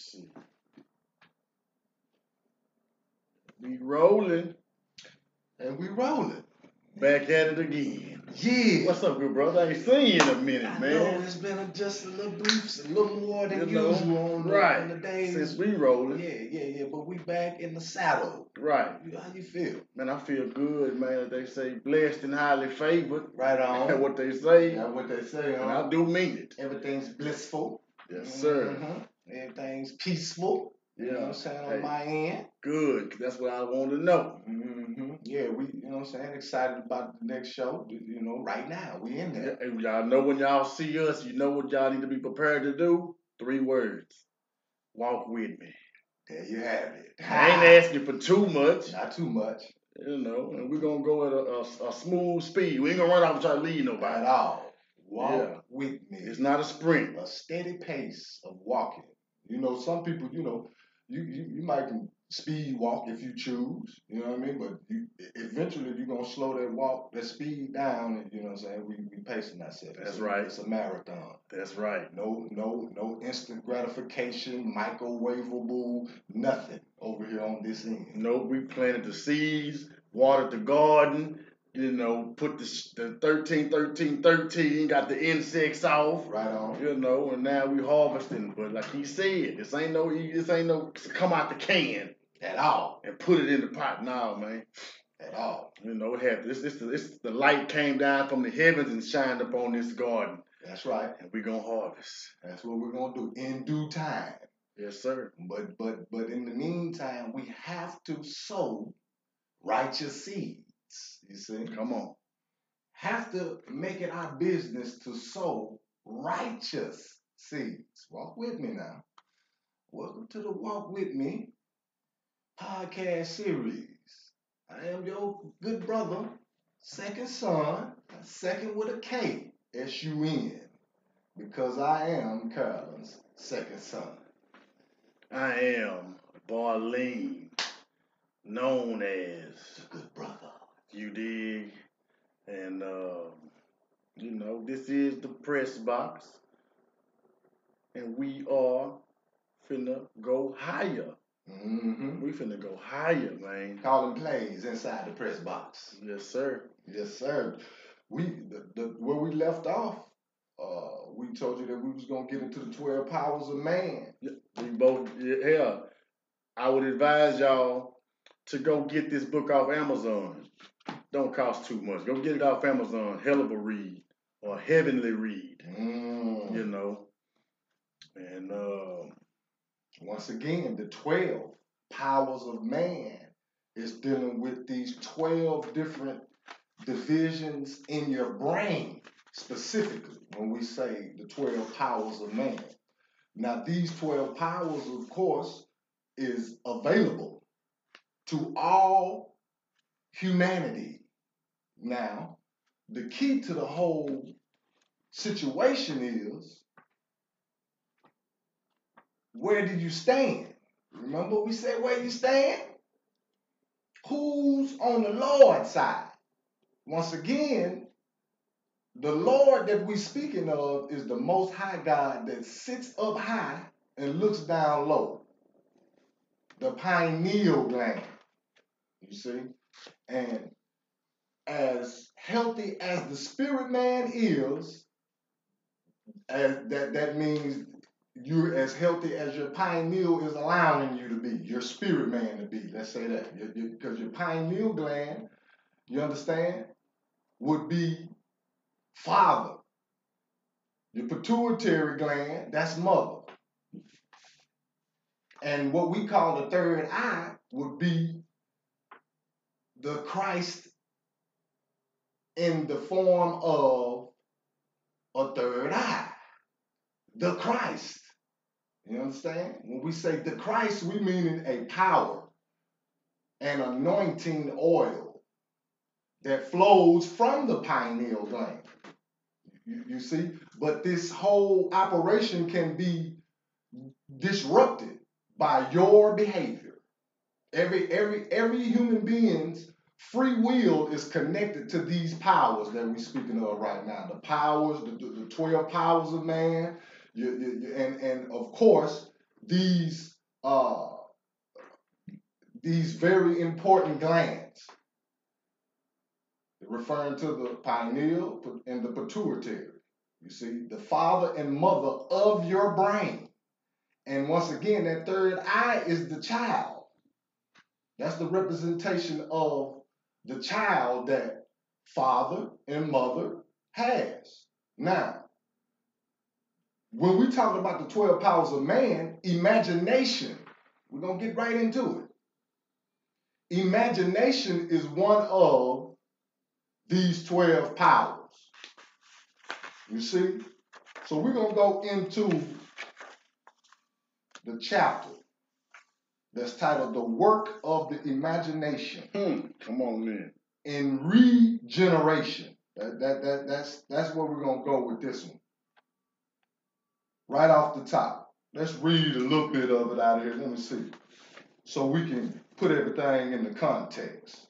see. We rolling. And we rolling. Back at it again. Yeah. What's up, good brother? I ain't seen you in a minute, I man. know it's been a, just a little brief, a little more than You know, usual on the, right. on the days. Since we rolling. yeah, yeah, yeah. But we back in the saddle. Right. You- How you feel? Man, I feel good, man. They say blessed and highly favored. Right That's on. what they say. That's what they say. And? I do mean it. Everything's blissful. Yes, sir. Mhm. Everything's peaceful. You know what I'm saying on my end. Good. That's what I want to know. Mm-hmm. Yeah, we, you know what I'm saying, excited about the next show. You know, right now, we in there. Y- and y'all know when y'all see us, you know what y'all need to be prepared to do? Three words. Walk with me. There you have it. I ain't asking for too much, Not too much you know, and we're gonna go at a, a, a smooth speed. We ain't gonna run off and try to lead nobody. at all. Walk Yeah. with me. It's not a sprint. a steady pace of walking. You know, some people, you know, you, you, you might can speed walk if you choose, you know what I mean? But you eventually you're gonna slow that walk, that speed down and you know what I'm saying, we we pacing ourselves. That's It's a- right. It's a marathon. That's right. No, no, no instant gratification, microwavable, nothing over here on this end. Nope, we planted the seeds, watered the garden, you know, put the, the 13, 13, 13, got the insects off. Right on. You know, and now we harvesting. But like he said, this ain't no this ain't no come out the can At all. and put it in the pot now, man. At all. You know, it happened. This this this the light came down from the heavens and shined upon this garden, That's right. and we gonna harvest. That's what we're gonna do in due time. Yes, sir. But but but in the meantime, we have to sow righteous seeds. You see, Come on. have to make it our business to sow righteous seeds. Walk with me now. Welcome to the Walk With Me podcast series. I am your good brother, Sekond Sun, second with a K, S U N, because I am Carolyn's second son. I am Barrlean, known as the Good brother. You dig, and um, you know this is the press box, and we are finna go higher. Mm-hmm. We finna go higher, man. Calling plays inside the press box. Yes, sir. Yes, sir. We the, the where we left off, uh, we told you that we was gonna get into the twelve powers of man. We both, yeah. I would advise y'all to go get this book off Amazon. Don't cost too much. Go get it off Amazon. Hell of a read or heavenly read, Mm. you know. And um, Once again, the twelve powers of man is dealing with these twelve different divisions in your brain, specifically when we say the twelve powers of man. Now, these twelve powers, of course, is available to all humanity. Now, the key to the whole situation is where do you stand? Remember we said where you stand? Who's on the Lord's side? Once again, the Lord that we're speaking of is the most high God that sits up high and looks down low. The pineal gland. You see? And as healthy as the spirit man is, as that, that means you're as healthy as your pineal is allowing you to be, your spirit man to be. Let's say that. Because your pineal gland, you understand, would be father. Your pituitary gland, that's mother. And what we call the third eye would be the Christ in the form of a third eye. The Christ. You understand? When we say the Christ, we mean a power, an anointing oil that flows from the pineal gland. You, you see? But this whole operation can be disrupted by your behavior. Every every every human being's free will is connected to these powers that we're speaking of right now. The powers, the, the, the 12 powers of man, you, you, you- and, and of course, these uh, these very important glands, referring to the pineal and the pituitary. You see, the father and mother of your brain. And once again, that third eye is the child. That's the representation of the child that father and mother has. Now, when we talk about the 12 powers of man, imagination, we're going to get right into it. Imagination is one of these 12 powers. You see? So we're going to go into the chapter that's titled The Work of the Imagination. Hmm. Come on man. In regeneration. That, that, that, that's, that's where we're going to go with this one. Right off the top. Let's read a little bit of it out of here. Let me see. So we can put everything in the context.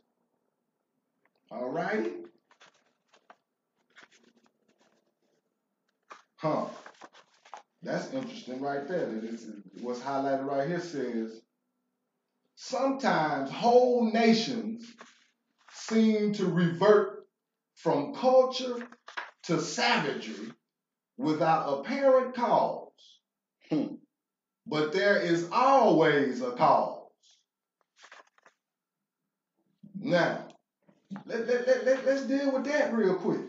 All righty? Huh. That's interesting right there. Is what's highlighted right here says sometimes whole nations seem to revert from culture to savagery without apparent cause. Hmm. But there is always a cause. Now, let, let, let, let, let's deal with that real quick.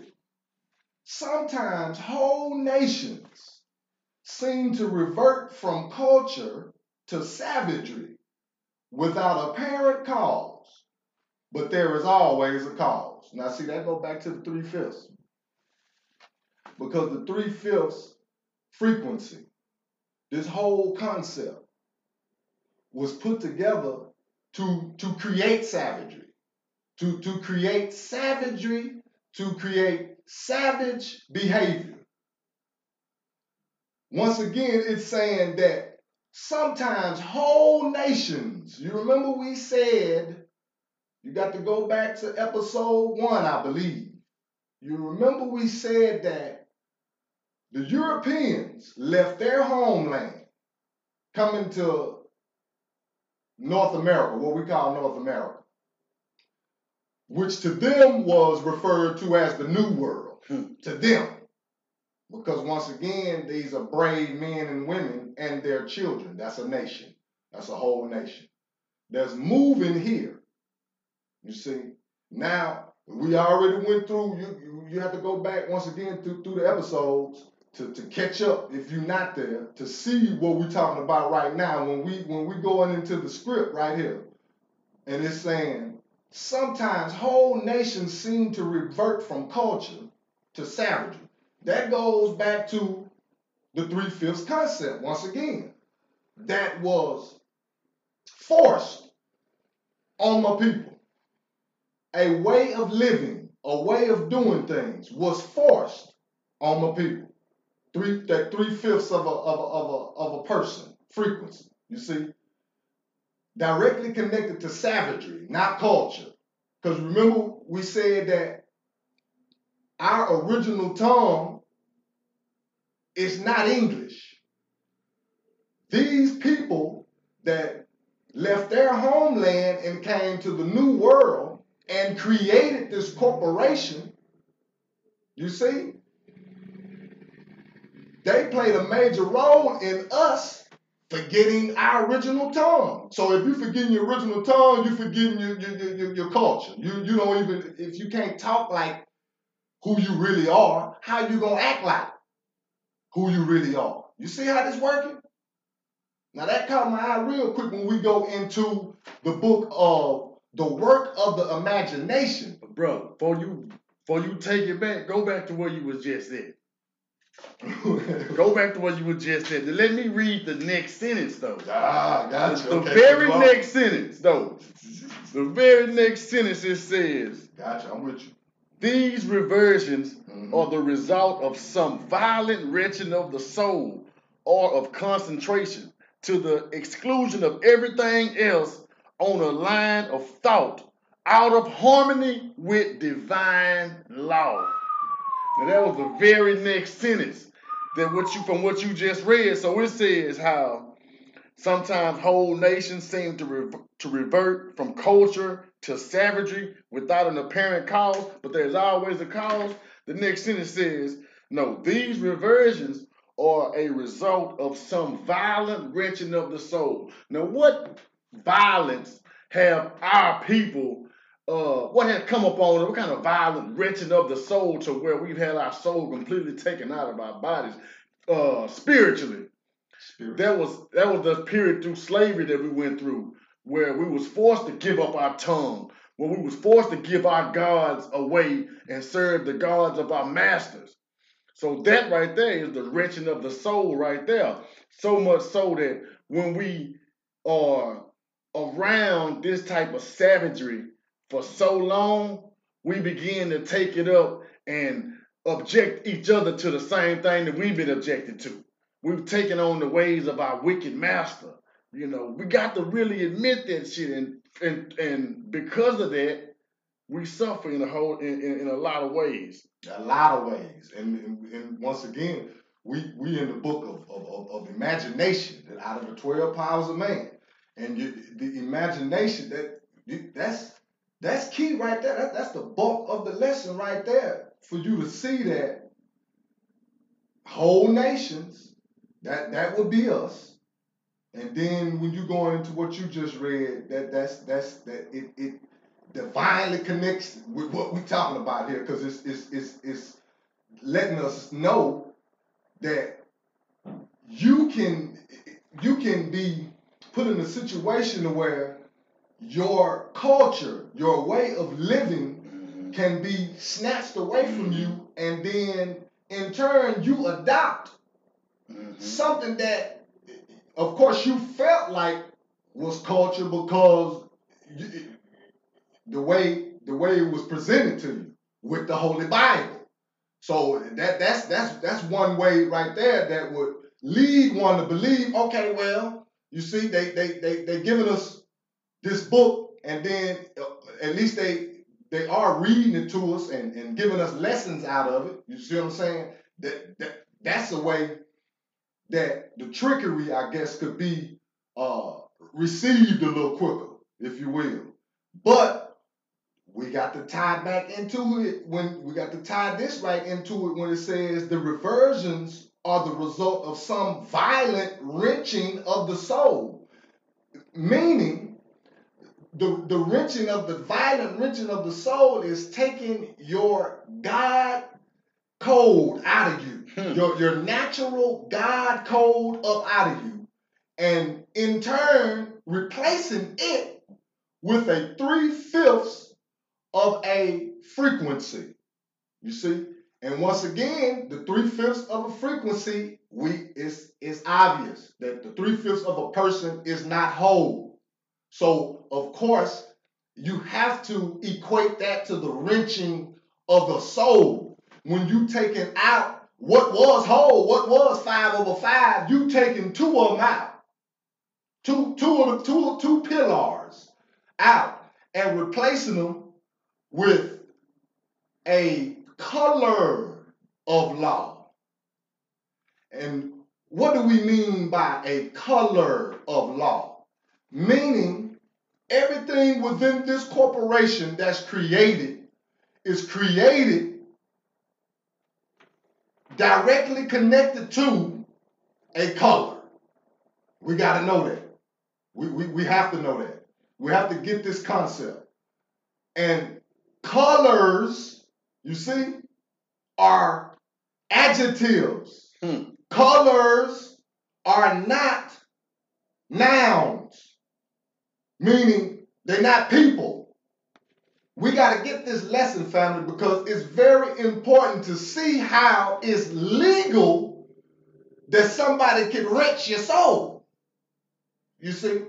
Sometimes whole nations seem to revert from culture to savagery without apparent cause, but there is always a cause. Now, see, that go back to the three fifths. Because the three fifths frequency, this whole concept, was put together to, to create savagery, to, to create savagery, to create savage behavior. Once again, it's saying that sometimes whole nations, you remember we said, you got to go back to episode one, I believe. You remember we said that the Europeans left their homeland coming to North America, what we call North America, which to them was referred to as the New World, hmm. to them. Because once again, these are brave men and women and their children. That's a nation. That's a whole nation. That's moving here. You see, now we already went through, you, you, have to go back once again through, through the episodes to, to catch up if you're not there to see what we're talking about right now when we when we going into the script right here. And it's saying sometimes whole nations seem to revert from culture to savagery. That goes back to the three fifths concept once again. That was forced on my people. A way of living, a way of doing things was forced on my people. Three that three fifths of a, of a, of a, of a person frequency. You see, directly connected to savagery, not culture. Because remember, we said that our original tongue is not English. These people that left their homeland and came to the new world and created this corporation, you see, they played a major role in us forgetting our original tongue. So if you're forgetting your original tongue, you're forgetting your, your, your, your culture. You, you don't even, if you can't talk like who you really are, how you gonna act like who you really are? You see how this working? Now that caught my eye real quick when we go into the book of the work of the imagination. Bro, before you before you take it back, go back to where you was just at. go back to what you were just at. Let me read the next sentence though. Ah, gotcha. The, okay, very next sentence though. The very next sentence it says, Gotcha, I'm with you. These reversions Mhm. are the result of some violent wrenching of the soul or of concentration to the exclusion of everything else on a line of thought out of harmony with divine law. Now that was the very next sentence that what you from what you just read. So it says how Sometimes whole nations seem to, rev- to revert from culture to savagery without an apparent cause, but there's always a cause. The next sentence says, No, these reversions are a result of some violent wrenching of the soul. Now, what violence have our people, uh, what has come upon us? What kind of violent wrenching of the soul to where we've had our soul completely taken out of our bodies uh, spiritually? Spirit. That was that was the period through slavery that we went through, where we was forced to give up our tongue, where we was forced to give our gods away and serve the gods of our masters. So that right there is the wrenching of the soul right there. So much so that when we are around this type of savagery for so long, we begin to take it up and object each other to the same thing that we've been objected to. We've taken on the ways of our wicked master. You know, we got to really admit that shit, and and and because of that, we suffer in a whole in, in, in a lot of ways. a lot of ways. And, and, and once again, we we in the book of, of, of, imagination that out of the twelve powers of man, and you, the imagination that that's that's key right there. That, that's the bulk of the lesson right there for you to see that whole nations that that would be us. And then when you go into what you just read, that that's that's that it it divinely connects with what we're talking about here because it's, it's, it's, it's letting us know that you can you can be put in a situation where your culture, your way of living can be snatched away from you and then in turn you adopt mm-hmm. something that of course you felt like was culture because you, the way the way it was presented to you with the Holy Bible. So that that's that's that's one way right there that would lead one to believe. Okay, well, you see, they they they they giving us this book, and then uh, at least they they are reading it to us and, and giving us lessons out of it. You see what I'm saying? That that that's a way that the trickery, I guess, could be uh, received a little quicker, if you will. But we got to tie back into it when we got to tie this right into it when it says the reversions are the result of some violent wrenching of the soul. Meaning, the, the wrenching of the violent wrenching of the soul is taking your God code out of you, Hmm. your, your natural God code up out of you, and in turn replacing it with a three fifths of a frequency. You see? And once again, the three fifths of a frequency, we is is obvious that the three fifths of a person is not whole. So of course, you have to equate that to the wrenching of the soul. When you taking out what was whole, what was five over five, you taking two of them out. Two, two of the two, two pillars out and replacing them with a color of law. And what do we mean by a color of law? Meaning everything within this corporation that's created is created directly connected to a color. We got to know that. We, we, we have to know that. We have to get this concept. And colors, you see, are adjectives. Hmm. Colors are not nouns, meaning they're not people. We got to get this lesson, family, because it's very important to see how it's legal that somebody can wrench your soul. You see?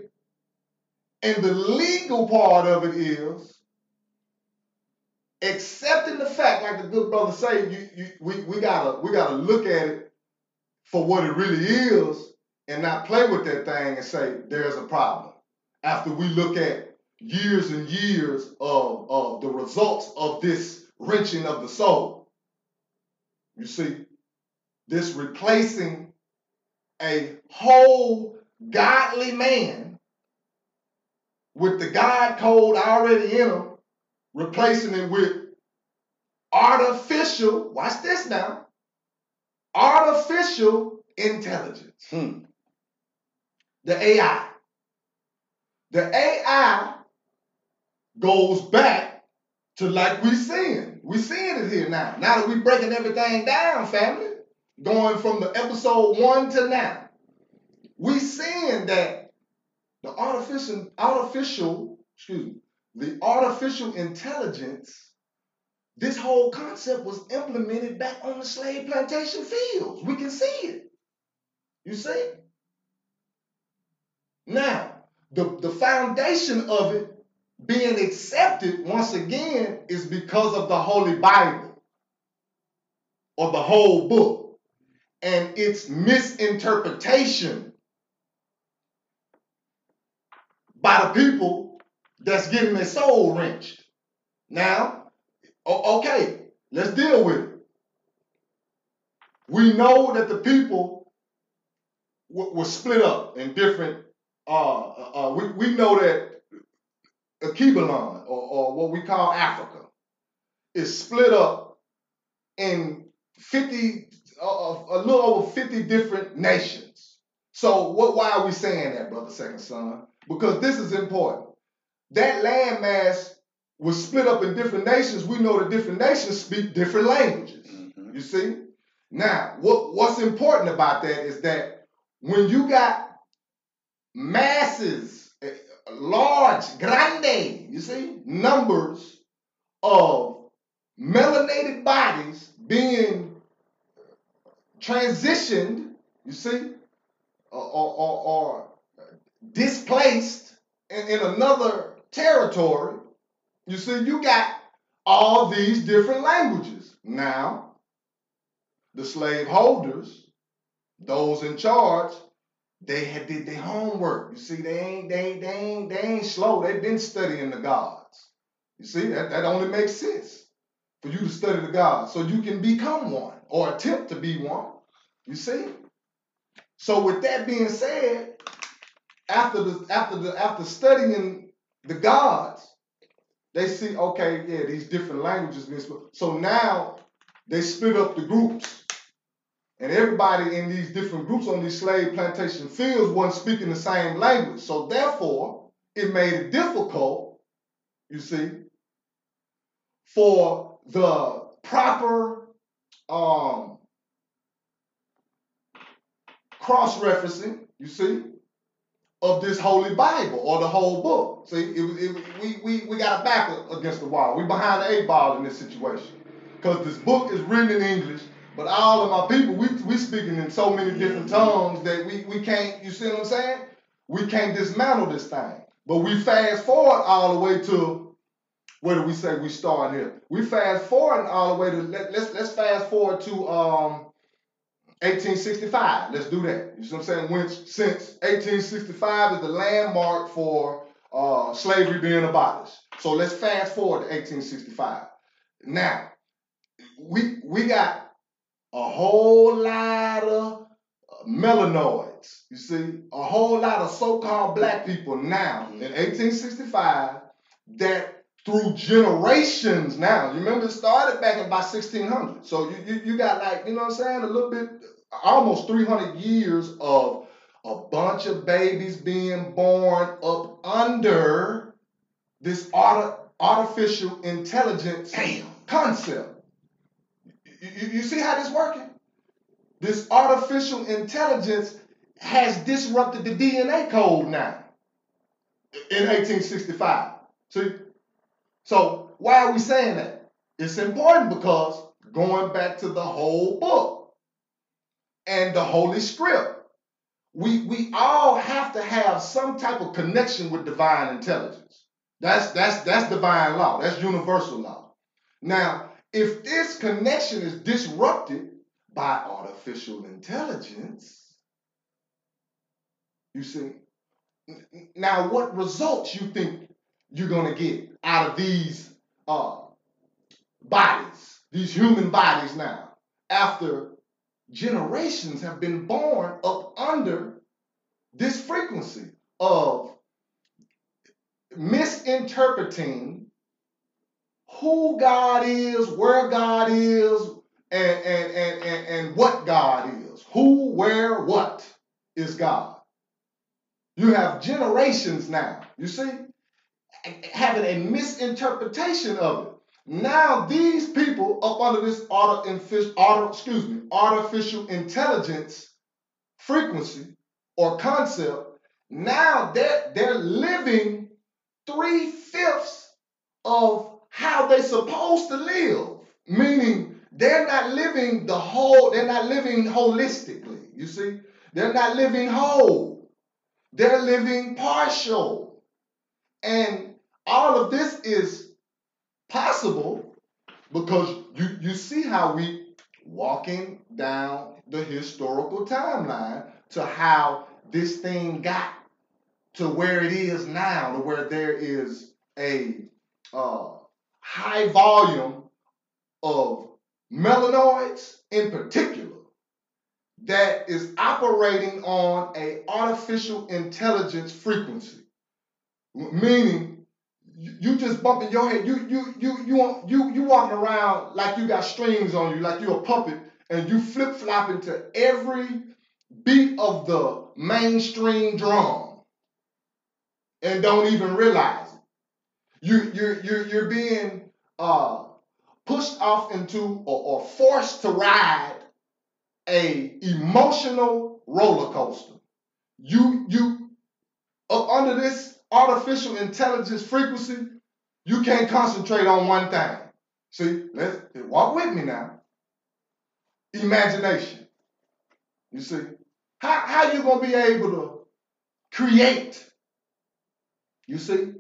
And the legal part of it is accepting the fact, like the good brother say, you, you, we, we gotta we gotta look at it for what it really is and not play with that thing and say there's a problem. After we look at years and years of, of the results of this wrenching of the soul. You see, this replacing a whole godly man with the God code already in him, replacing it with artificial, watch this now, artificial intelligence. Hmm. The AI. The AI goes back to like we seeing. We seeing it here now. Now that we breaking everything down, family, going from the episode one to now, we seeing that the artificial, artificial, excuse me, the artificial intelligence, this whole concept was implemented back on the slave plantation fields. We can see it. You see? Now, the, the foundation of it being accepted once again is because of the Holy Bible or the whole book and its misinterpretation by the people that's getting their soul wrenched. Now, okay, let's deal with it. We know that the people were split up in different. Uh, uh, uh, we we know that Alkebulan, or, or what we call Africa, is split up in 50, uh, a little over 50 different nations. So what? Why are we saying that, brother, Sekond Sun? Because this is important. That landmass was split up in different nations. We know that different nations speak different languages. Mm-hmm. You see? Now, what, what's important about that is that when you got masses large, grande, you see, numbers of melanated bodies being transitioned, you see, or, or, or displaced in, in another territory, you see, you got all these different languages. Now, the slave holders, those in charge, they had did their homework. You see, they ain't they they ain't they ain't slow. They've been studying the gods. You see, that, that only makes sense for you to study the gods so you can become one or attempt to be one. You see? So with that being said, after the after the after studying the gods, they see, okay, yeah, these different languages. So now they split up the groups. And everybody in these different groups on these slave plantation fields wasn't speaking the same language. So therefore, it made it difficult, you see, for the proper um, cross-referencing, you see, of this holy Bible or the whole book. See, it, it, we, we, we got a back against the wall. We behind the eight ball in this situation. Because this book is written in English but all of my people, we we speaking in so many different tongues that we, we can't, you see what I'm saying? We can't dismantle this thing. But we fast forward all the way to where do we say we start here? We fast forward all the way to let, let's let's fast forward to um 1865. Let's do that. You see what I'm saying? Which since 1865 is the landmark for uh, slavery being abolished. So let's fast forward to 1865. Now, we we got a whole lot of melanoids. You see, a whole lot of so-called black people now mm-hmm. in 1865 that through generations now. You remember it started back in about 1600. So you, you, you got like, you know what I'm saying, a little bit, almost 300 years of a bunch of babies being born up under this art, artificial intelligence Damn. concept. You, you see how this working? This artificial intelligence has disrupted the DNA code now in 1865. See? So why are we saying that? It's important because going back to the whole book and the Holy Script, we, we all have to have some type of connection with divine intelligence. That's that's that's divine law. That's universal law. Now, if this connection is disrupted by artificial intelligence, you see, now what results you think you're going to get out of these uh, bodies, these human bodies now, after generations have been born up under this frequency of misinterpreting who God is, where God is, and, and, and, and, and what God is. Who, where, what is God. You have generations now, you see, having a misinterpretation of it. Now these people up under this auto, auto, excuse me, artificial intelligence frequency or concept, now they're, they're living three-fifths of how they're supposed to live. Meaning they're not living the whole, they're not living holistically, you see? They're not living whole. They're living partial. And all of this is possible because you, you see how we walking down the historical timeline to how this thing got to where it is now, to where there is a uh, high volume of melanoids in particular that is operating on a artificial intelligence frequency, meaning you just bumping your head. You you you you you you walking around like you got strings on you, like you're a puppet, and you flip flopping to every beat of the mainstream drum, and don't even realize. You you're you're you're being uh, pushed off into or, or forced to ride a emotional roller coaster. You you up under this artificial intelligence frequency, you can't concentrate on one thing. See, let's walk with me now. Imagination. You see, how how you gonna be able to create? You see,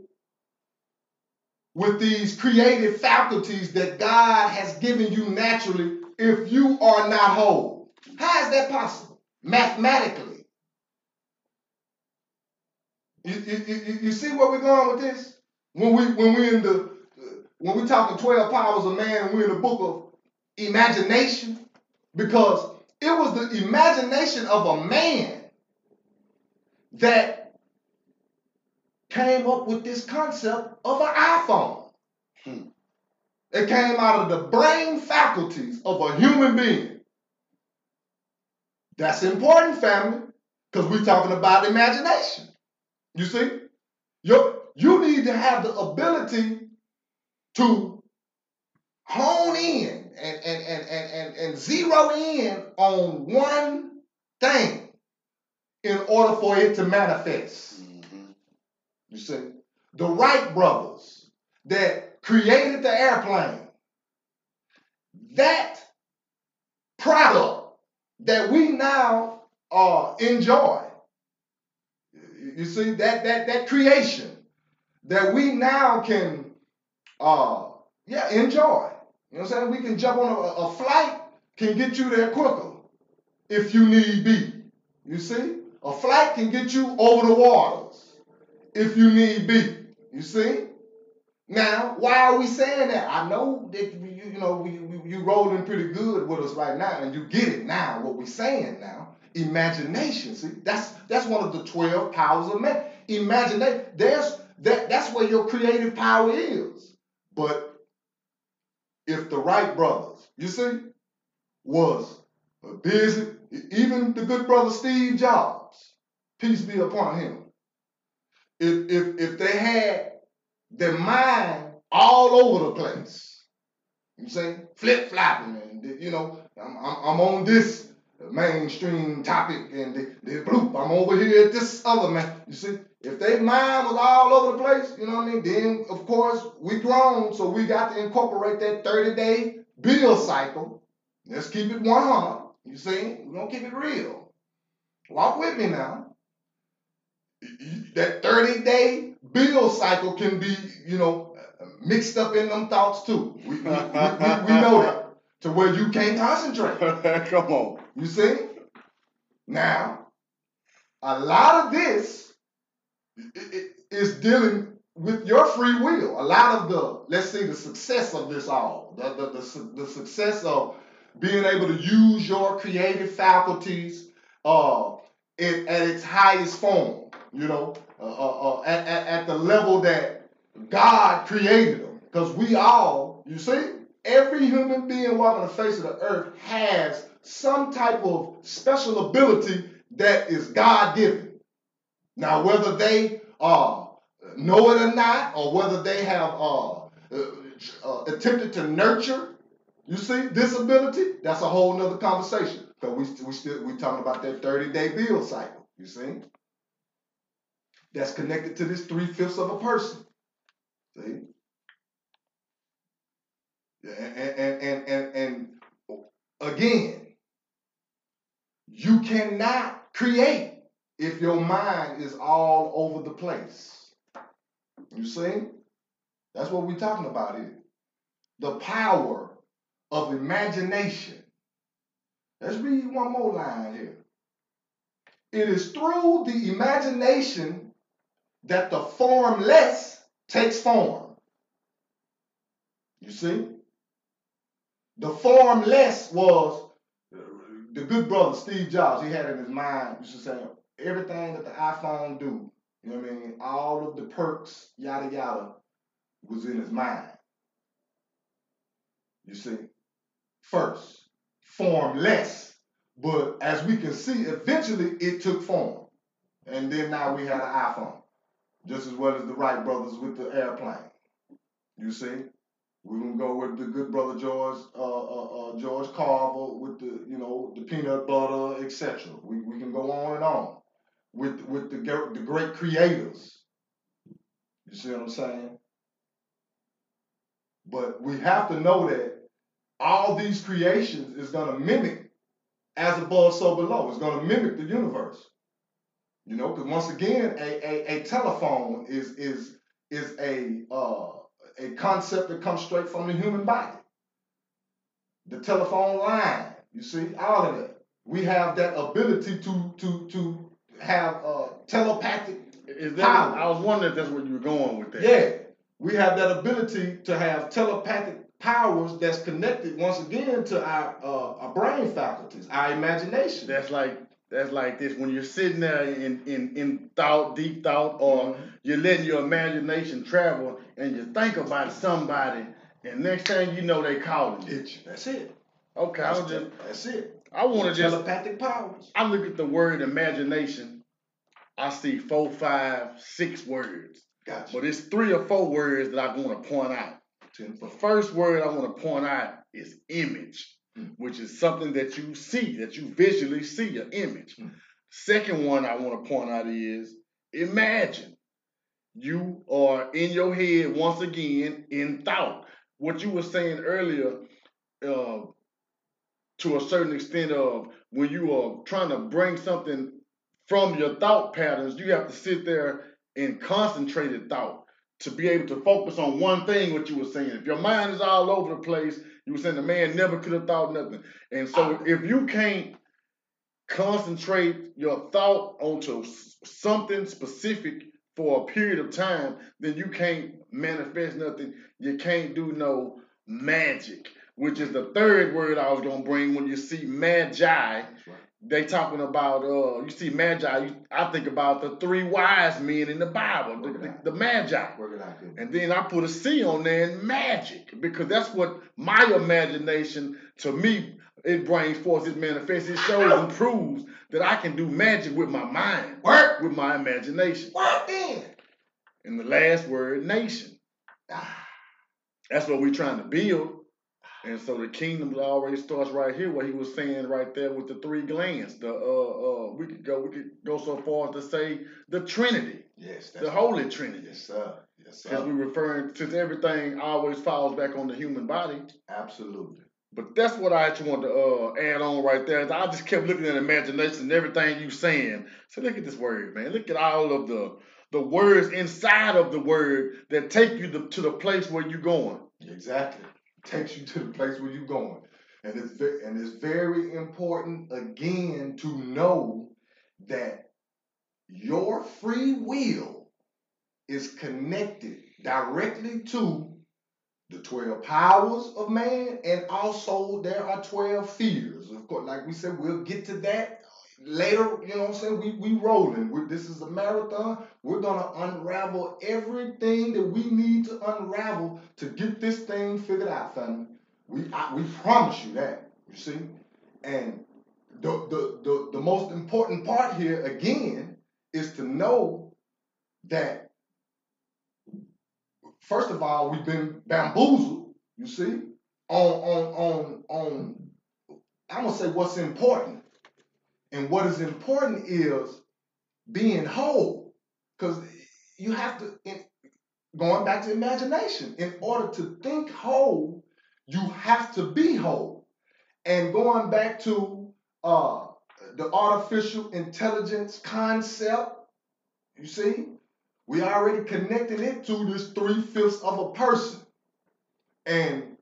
with these creative faculties that God has given you naturally, if you are not whole. How is that possible? Mathematically. You, you, you, see where we're going with this? When we when we in the when we talking 12 powers of man we're in the book of imagination, because it was the imagination of a man that came up with this concept of an iPhone. Hmm. It came out of the brain faculties of a human being. That's important, family, because we're talking about imagination. You see? you you need to have the ability to hone in and, and, and, and, and, and zero in on one thing in order for it to manifest. You see? The Wright brothers that created the airplane, that product that we now uh, enjoy. You see that that that creation that we now can uh, yeah enjoy. You know what I'm saying? We can jump on a, a flight can get you there quicker if you need be. You see? A flight can get you over the waters if you need be. You see? Now, why are we saying that? I know that you, you know we, we you rolling pretty good with us right now, and you get it now. What we're saying now, imagination. See, that's that's one of the twelve powers of man. Imagination. There's that. That's where your creative power is. But if the Wright brothers, you see, was busy, even the good brother Steve Jobs, peace be upon him. If if if they had their mind all over the place. You see, flip flopping, and you know, I'm, I'm, I'm, on this mainstream topic, and the, the bloop, I'm over here at this other man. You see, if their mind was all over the place, you know what I mean? Then of course we grown, so we got to incorporate that 30 day bill cycle. Let's keep it 100. You see, we're gonna keep it real. Walk with me now. That 30 day bill cycle can be, you know, mixed up in them thoughts too. We, we, we, we know that. To where you can't concentrate. Come on. You see? Now, a lot of this is dealing with your free will. A lot of the, let's say, the success of this all, the, the, the, the success of being able to use your creative faculties, uh, it, at its highest form, you know, uh, uh, uh, at, at, at the level that God created them. Because we all, you see, every human being walking the face of the earth has some type of special ability that is God given. Now, whether they uh, know it or not, or whether they have uh, uh, uh attempted to nurture, you see, this ability, that's a whole nother conversation. Because we, we still we talking about that 30-day build cycle, you see? That's connected to this three-fifths of a person. See? And, and, and, and, and again, you cannot create if your mind is all over the place. You see? That's what we're talking about here. The power of imagination. Let's read one more line here. It is through the imagination that the formless takes form. You see? The formless was the good brother Steve Jobs. He had in his mind, you should say, everything that the iPhone do, you know what I mean? All of the perks, yada yada, was in his mind. You see? First, formless. But as we can see, eventually it took form. And then now we had an iPhone. Just as well as the Wright brothers with the airplane. You see? We're gonna go with the good brother George, uh, uh, uh, George Carver with the, you know, the peanut butter, etc. We, we can go on and on with with the the great creators. You see what I'm saying? But we have to know that all these creations is gonna mimic as above, so below. It's gonna mimic the universe. You know, because once again, a, a, a telephone is is is a uh, a concept that comes straight from the human body. The telephone line, you see, all of that. We have that ability to to to have uh, telepathic. Is that? Power. I was wondering if that's where you were going with that. Yeah, we have that ability to have telepathic powers that's connected once again to our uh, our brain faculties, our imagination. That's like that's like this when you're sitting there in, in, in thought, deep thought, or mm-hmm. you're letting your imagination travel and you think about somebody, and next thing you know, they calling you. That's it. Okay, that's, I just, that's it. I want to just telepathic powers. I look at the word imagination. I see four, five, six words. Gotcha. But it's three or four words that I want to point out. The first word I want to point out is image. Which is something that you see, that you visually see, an image. Mm. Second one I want to point out is imagine. You are in your head once again in thought. What you were saying earlier, uh, to a certain extent, of when you are trying to bring something from your thought patterns, you have to sit there in concentrated thought to be able to focus on one thing. What you were saying, if your mind is all over the place, you were saying the man never could have thought nothing. And so if you can't concentrate your thought onto something specific for a period of time, then you can't manifest nothing. You can't do no magic, which is the third word I was gonna bring when you see magi. They talking about uh you see magi, you, I think about the three wise men in the Bible, the, the, the magi. And then I put a C on there in magic because that's what my imagination to me it brings forth, it manifests, it shows and proves that I can do magic with my mind. Work with my imagination. What then? And the last word, nation. Ah. That's what we're trying to build. And so the kingdom already starts right here, what he was saying right there with the three glands. The uh uh we could go we could go so far as to say the Trinity. Yes, the Holy Trinity. Yes, sir. Yes, sir. Because we're referring since everything always falls back on the human body. Absolutely. But that's what I actually want to uh, add on right there. I just kept looking at imagination and everything you saying. So look at this word, man. Look at all of the the words inside of the word that take you to, to the place where you're going. Exactly takes you to the place where you're going. And it's very, and it's very important again to know that your free will is connected directly to the 12 powers of man and also there are 12 fears. Of course, like we said, we'll get to that later, you know what I'm saying? We we rolling. We, this is a marathon. We're gonna unravel everything that we need to unravel to get this thing figured out, family. We I, we promise you that. You see, and the, the the the most important part here again is to know that first of all we've been bamboozled. You see, on on on on. I'm gonna say what's important and what is important is being whole. Because you have to, in, going back to imagination, in order to think whole, you have to be whole. And going back to uh, the artificial intelligence concept, you see, we already connected it to this three fifths of a person. And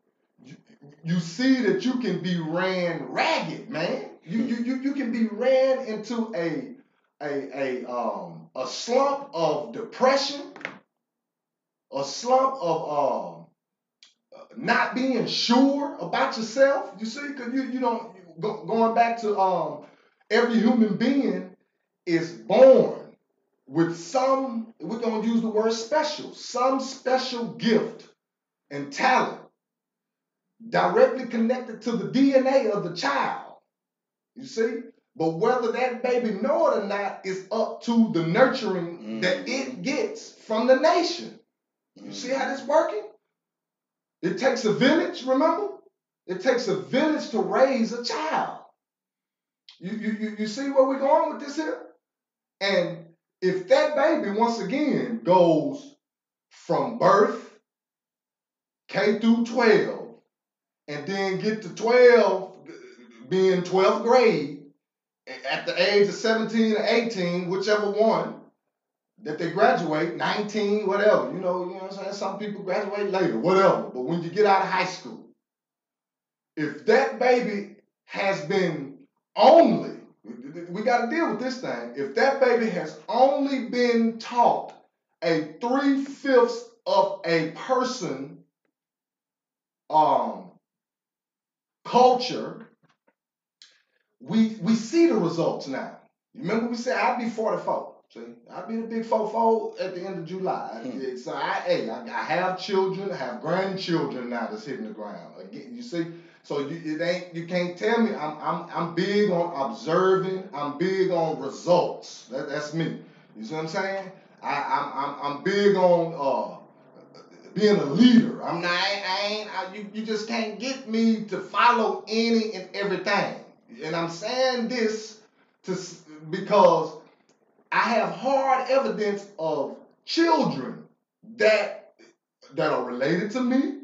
you, you see that you can be ran ragged, man. You, you, you, you can be ran into a, a, a, um, a slump of depression, a slump of um, not being sure about yourself. You see, because you, you don't, go, going back to um, every human being is born with some, we're to use the word special, some special gift and talent directly connected to the DNA of the child. You see? But whether that baby know it or not is up to the nurturing mm-hmm. that it gets from the nation. You mm-hmm. see how this working? It takes a village, remember? It takes a village to raise a child. You, you, you, you see where we're going with this here? And if that baby, once again, goes from birth, K through 12, and then get to 12 being 12th grade at the age of 17 or 18, whichever one, that they graduate, 19, whatever. You know, you know what I'm saying? Some people graduate later, whatever. But when you get out of high school, if that baby has been only, we got to deal with this thing. If that baby has only been taught a three fifths of a person um, culture we we see the results now. Remember we said I'd be 44. See, I'd be the big 44 at the end of July. Mm. So I, hey, I, I, have children, I have grandchildren now that's hitting the ground. Again, you see, so you it ain't you can't tell me I'm I'm I'm big on observing. I'm big on results. That, that's me. You see what I'm saying? I, I'm I'm I'm big on uh being a leader. I'm not. I ain't. I, you you just can't get me to follow any and everything. And I'm saying this to because I have hard evidence of children that that are related to me,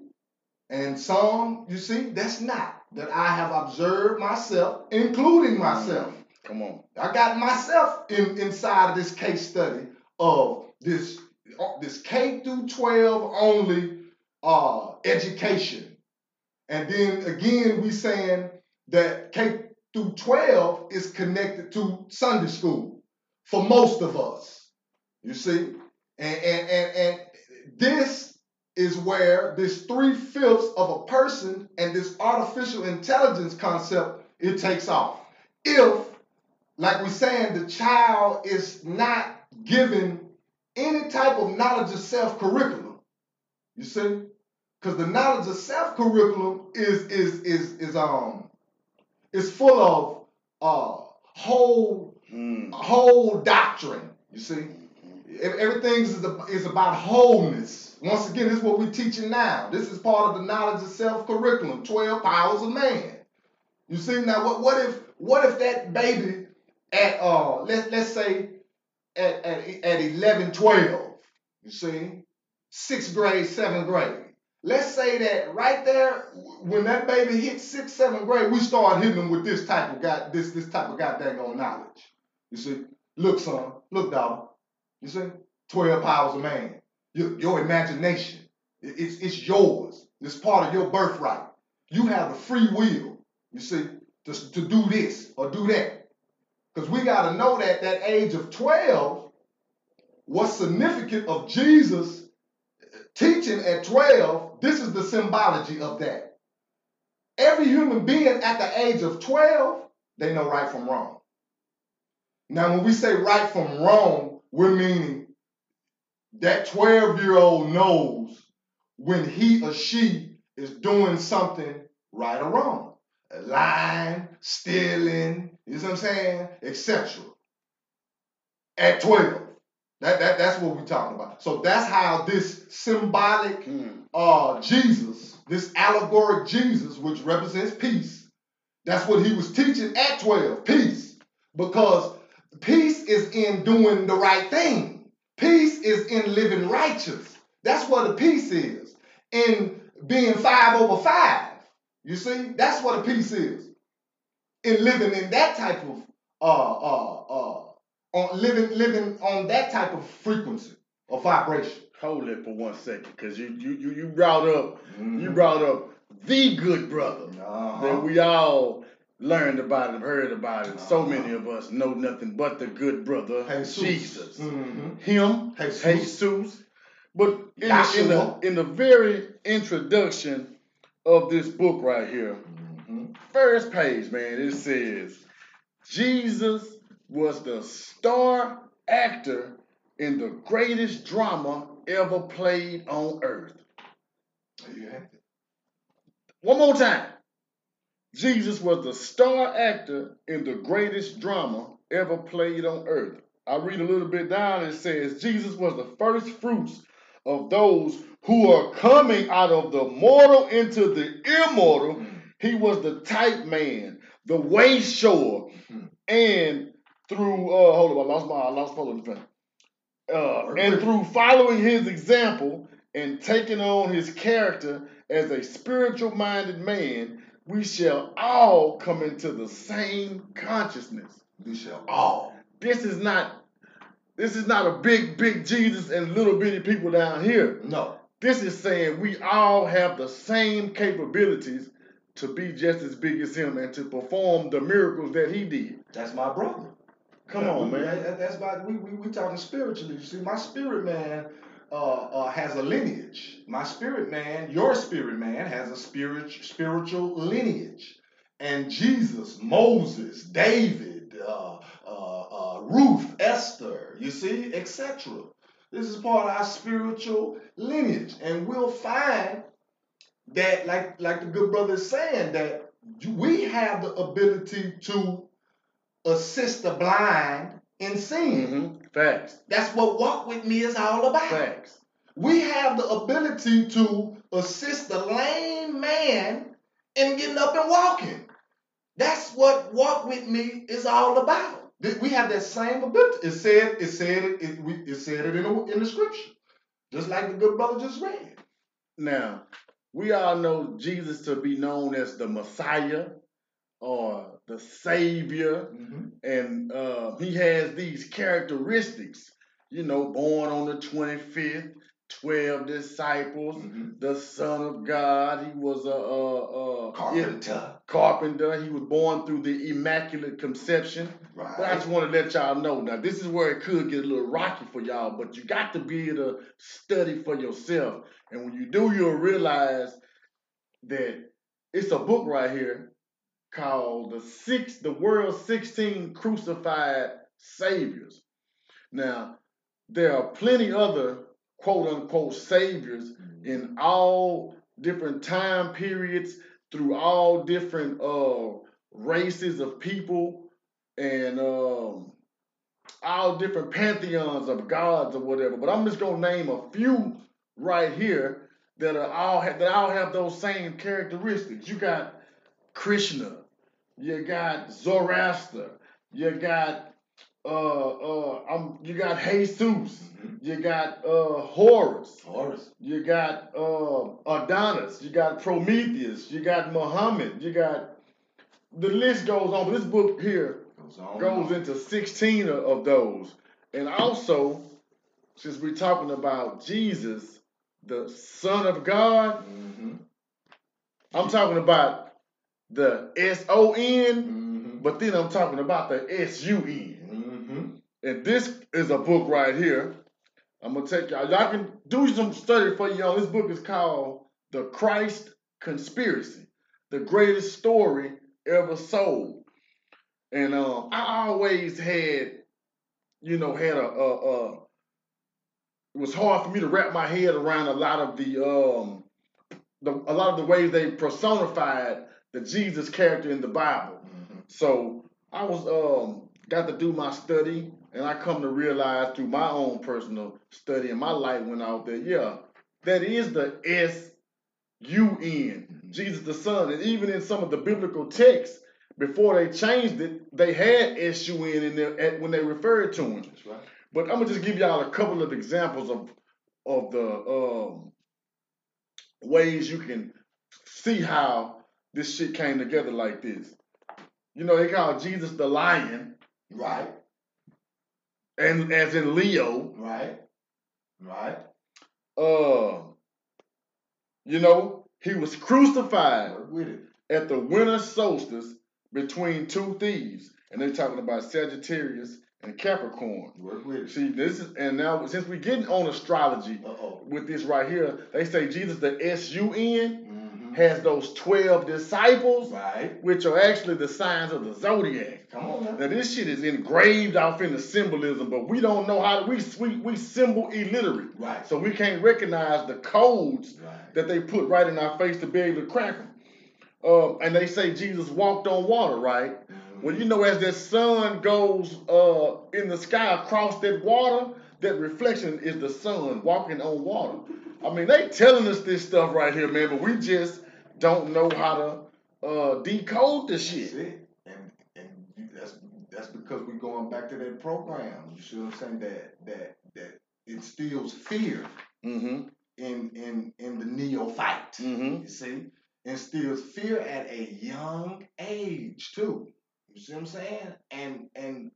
and some you see that's not that I have observed myself, including myself. Come on, I got myself in inside of this case study of this this K through 12 only uh, education, and then again we saying that K through 12 is connected to Sunday school for most of us. You see? And, and, and, and this is where this three fifths of a person and this artificial intelligence concept it takes off. If, like we're saying, the child is not given any type of knowledge of self curriculum, you see, because the knowledge of self curriculum is is is is um is full of uh, whole mm. whole doctrine. You see, everything is, is about wholeness. Once again, this is what we're teaching now. This is part of the knowledge of self curriculum, twelve powers of man. You see now, what what if what if that baby at uh let let's say at at, at 11, 12, you see, sixth grade, seventh grade. Let's say that right there, when that baby hits sixth, seventh grade, we start hitting them with this type of god, this this type of goddamn on knowledge. You see, look, son, look, daughter. You see, twelve powers of man. Your, your imagination, it's it's yours. It's part of your birthright. You have the free will. You see, to, to do this or do that. Because we got to know that that age of 12, was significant of Jesus teaching at 12, this is the symbology of that. Every human being at the age of 12, they know right from wrong. Now, when we say right from wrong, we're meaning that 12 year old knows when he or she is doing something right or wrong. Lying, stealing, you know what I'm saying? Etc. At 12. That, that, that's what we're talking about. So that's how this symbolic Mm. uh, Jesus, this allegoric Jesus, which represents peace, that's what he was teaching at 12 peace. Because peace is in doing the right thing, peace is in living righteous. That's what the peace is. In being five over five. You see, that's what a peace is. In living in that type of uh uh uh on living living on that type of frequency or vibration. Hold it for one second, because you, you you you brought up you Mhm. brought up the good brother Uh-huh. that we all learned about and heard about it. So Uh-huh. many of us know nothing but the good brother Jesus. Jesus. Mhm. Him, Jesus. Jesus. But in the, in, the, in the very introduction of this book right here, Mhm. first page, man, it says Jesus was the star actor in the greatest drama ever played on earth. There you have it. One more time. Jesus was the star actor in the greatest drama ever played on earth. I read a little bit down and it says Jesus was the first fruits of those who are coming out of the mortal into the immortal. He was the type man, the way shower, Mhm. and through uh hold on, I lost my I lost hold on uh, Work and through following his example and taking on his character as a spiritual minded man, we shall all come into the same consciousness. We shall all. This is not this is not a big, big Jesus and little bitty people down here. No. This is saying we all have the same capabilities to be just as big as him and to perform the miracles that he did. That's my brother. Come Yeah, on, we- man. that- that's about we we we talking spiritually. You see, my spirit man uh, uh, has a lineage. My spirit man, your spirit man, has a spirit spiritual lineage. And Jesus, Moses, David, uh, uh, uh, Ruth, Esther, you see, etc. This is part of our spiritual lineage, and we'll find that, like like the good brother is saying, that we have the ability to assist the blind in seeing. hmm Facts. That's what Walk With Me is all about. Facts. We have the ability to assist the lame man in getting up and walking. That's what Walk With Me is all about. We have that same ability. It said, it said it, it, we, it said it in the, in the scripture. Just like the good brother just read. Now, we all know Jesus to be known as the Messiah or the Savior, and uh, he has these characteristics. You know, born on the 25th, 12 disciples, the Son of God. He was a, a, a Carpenter. carpenter. He was born through the Immaculate Conception. But I just want to let y'all know now, this is where it could get a little rocky for y'all, but you got to be able to study for yourself. And when you do, you'll realize that it's a book right here called The Six, The World's 16 Crucified Saviors. Now, there are plenty other quote unquote saviors in all different time periods through all different uh races of people and um all different pantheons of gods or whatever. But i'm just gonna name a few right here that are all that all have those same characteristics. You got krishna you got zoroaster you got uh uh um, you got jesus you got uh horus Horus. you got uh, Adonis, you got Prometheus, you got Muhammad, you got the list goes on. But this book here Goes goes into 16 of, those. And also, since we're talking about Jesus, the Son of God, Mhm. I'm talking about the S O N, Mhm. but then I'm talking about the S U N. Mhm. And this is a book right here. I'm gonna take y'all. Y'all can do some study for y'all. This book is called The Christ Conspiracy, the greatest story ever sold. And um, I always had, you know, had a, a, a it was hard for me to wrap my head around a lot of the um the, a lot of the ways they personified the Jesus character in the Bible. Mhm. So I was um got to do my study, and I come to realize through my own personal study and my light went out there. Yeah, that is the S U N, Jesus the Son, and even in some of the biblical texts before they changed it, they had S U N in there at, when they referred to him. That's right. But I'm gonna just give y'all a couple of examples of of the um, ways you can see how this shit came together like this. You know, they call Jesus the lion, Right. and as in Leo. Right. Right. Uh, you know, he was crucified with it. at the winter solstice between two thieves, and they're talking about Sagittarius and Capricorn. Work with it. See, this is and now since we're getting on astrology Uh oh. with this right here, they say Jesus the S U N Mm-hmm. Has those twelve disciples, Right. which are actually the signs of the zodiac. Come on now. Now this shit is engraved off in the symbolism, but we don't know how to we we we symbol illiterate, Right. so we can't recognize the codes Right. that they put right in our face to be able to crack them. Um, and they say Jesus walked on water, right? Mhm. Well, you know, as that sun goes uh, in the sky across that water, that reflection is the sun walking on water. I mean, they telling us this stuff right here, man, but we just don't know how to uh, decode That's shit. it. And and that's that's because we're going back to that program. You see what I'm saying? That that that instills fear Mm-hmm. in in in the neophyte. Mm-hmm. You see, instills fear at a young age too. You see what I'm saying? And and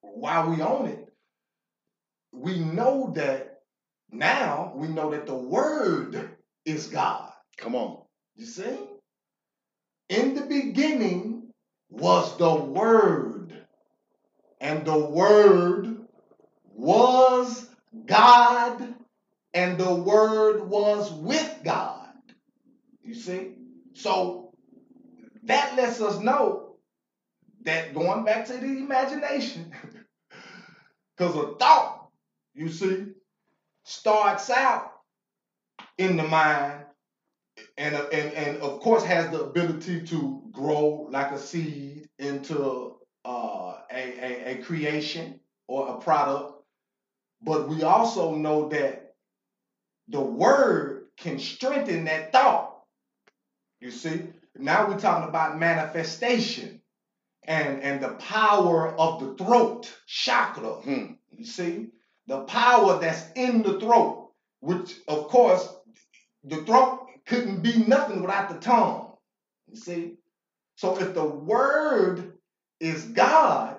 while we own it, we know that now we know that the word is God. Come on. You see? In the beginning was the Word, and the Word was God, and the Word was with God. You see? So that lets us know that going back to the imagination, because a thought, you see, starts out in the mind and, uh, and and of course has the ability to grow like a seed into uh, a, a, a creation or a product. But we also know that the word can strengthen that thought. You see, now we're talking about manifestation and and the power of the throat chakra. Hmm. You see, the power that's in the throat, which of course the throat couldn't be nothing without the tongue. You see? So if the word is God,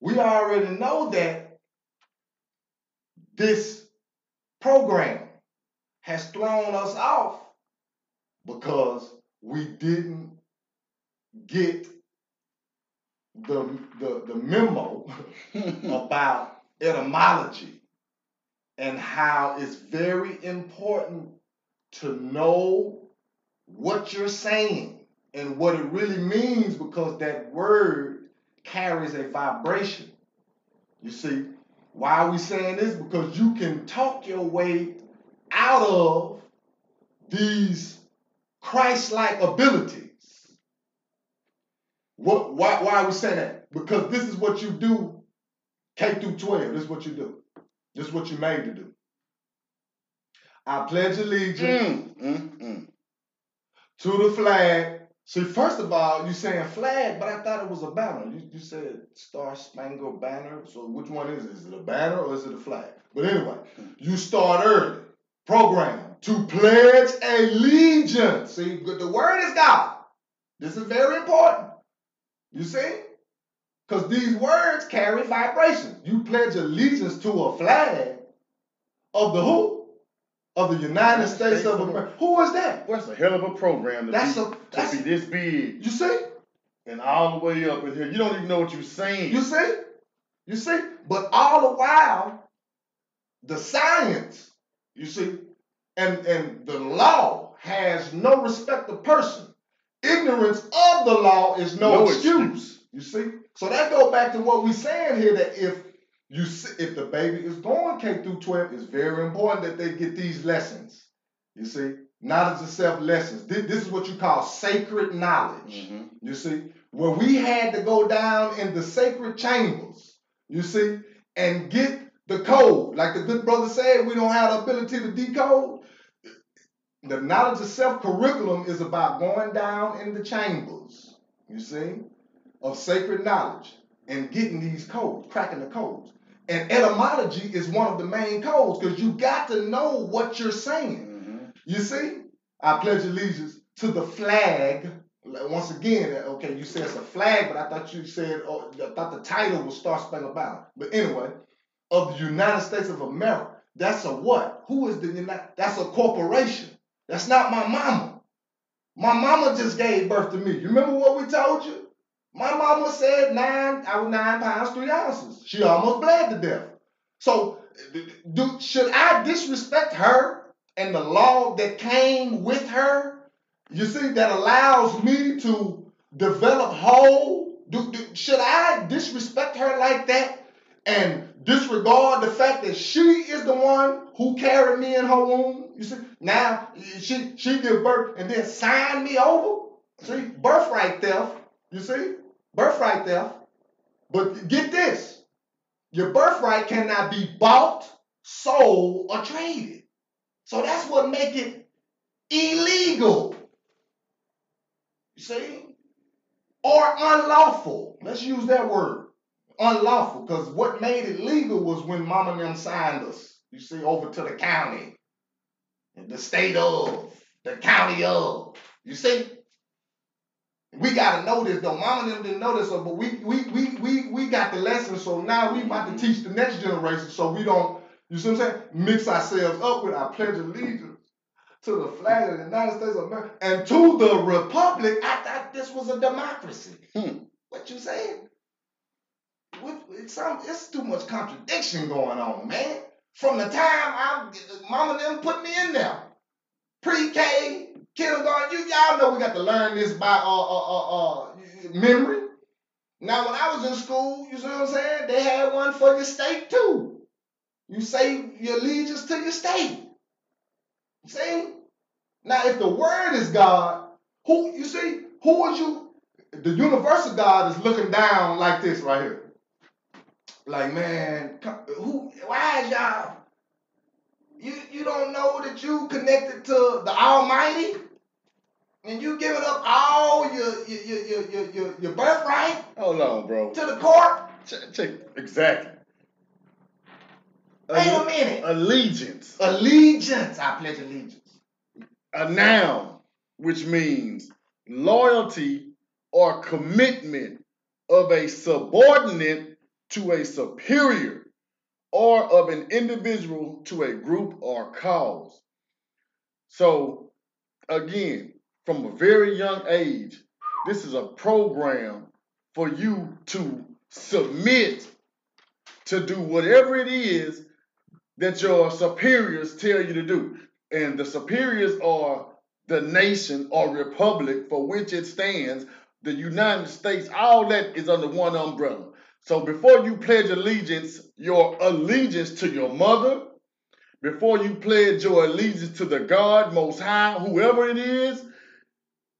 we already know that this program has thrown us off because we didn't get the, the, the memo about etymology and how it's very important to know what you're saying and what it really means because that word carries a vibration. You see, why are we saying this? Because you can talk your way out of these Christ-like abilities. What why, why are we saying that? Because this is what you do K through 12. This is what you do. This is what you're made to do. I pledge allegiance Mm, mm, mm. to the flag. See, first of all, you saying flag, but I thought it was a banner. You, you said Star Spangled Banner. So which one is it? Is it a banner or is it a flag? But anyway, you start early. Program to pledge allegiance. See, the word is God. This is very important. You see? Because these words carry vibrations. You pledge allegiance to a flag of the who? Of the United States of America. Who is that? What's a hell of a program to, That's be, a to be this big you see? and all the way up in here? You don't even know what you're saying. You see? You see? But all the while, the science, you see, and, and the law has no respect of person. ignorance of the law is no, No excuse. You see? So that go back to what we're saying here that if you s- if the baby is going K through 12, it's very important that they get these lessons. You see? Knowledge of self lessons. This, this is what you call sacred knowledge. Mhm. You see? Where we had to go down in the sacred chambers, you see, and get the code. Like the good brother said, we don't have the ability to decode. The knowledge of self curriculum is about going down in the chambers, you see, of sacred knowledge and getting these codes, cracking the codes. And etymology is one of the main codes because you got to know what you're saying. Mhm. You see, I pledge allegiance to the flag. Once again, okay, you said it's a flag, but I thought you said, oh, I thought the title was Star Spangled Banner. But anyway, of the United States of America. That's a what? Who is the United? That's a corporation. That's not my mama. My mama just gave birth to me. You remember what we told you? My mama said nine, I was nine pounds, three ounces. She almost bled to death. So, do, should I disrespect her and the law that came with her? You see, that allows me to develop whole. Do, do, should I disrespect her like that and disregard the fact that she is the one who carried me in her womb? You see, now she she give birth and then sign me over. See, birthright theft. You see, birthright theft. But get this: your birthright cannot be bought, sold, or traded. So that's what make it illegal. You see? Or unlawful. Let's use that word. Unlawful. Because what made it legal was when mama and them signed us. You see, over to the county. The state of. The county of. You see? We gotta know this though. Mama them didn't know this, but we we we we we got the lesson. So now we about to teach the next generation so we don't, you see what I'm saying? Mix ourselves up with our pledge of allegiance to the flag of the United States of America and to the republic. I thought this was a democracy. Hmm. What you saying? It's some. It's too much contradiction going on, man. From the time I, mama them put me in there, pre-K, kindergarten. You y'all know we got to learn this by uh uh uh, uh memory. Now when I was in school, you see what I'm saying? They had one for your state too. You say your allegiance to your state. See? Now, if the word is God, who you see, who is you? The universal God is looking down like this right here. Like, man, who why is y'all? You you don't know that you connected to the Almighty? And you giving up all your your your your your, your, birthright Hold on, bro. to the court? Check, check. Exactly. Wait a minute. allegiance. Allegiance. I pledge allegiance. a noun which means loyalty or commitment of a subordinate to a superior or of an individual to a group or cause. So, again, from a very young age, this is a program for you to submit to do whatever it is that your superiors tell you to do. And the superiors are the nation or republic for which it stands, the United States, all that is under one umbrella. So before you pledge allegiance, your allegiance to your mother, before you pledge your allegiance to the God Most High, whoever it is,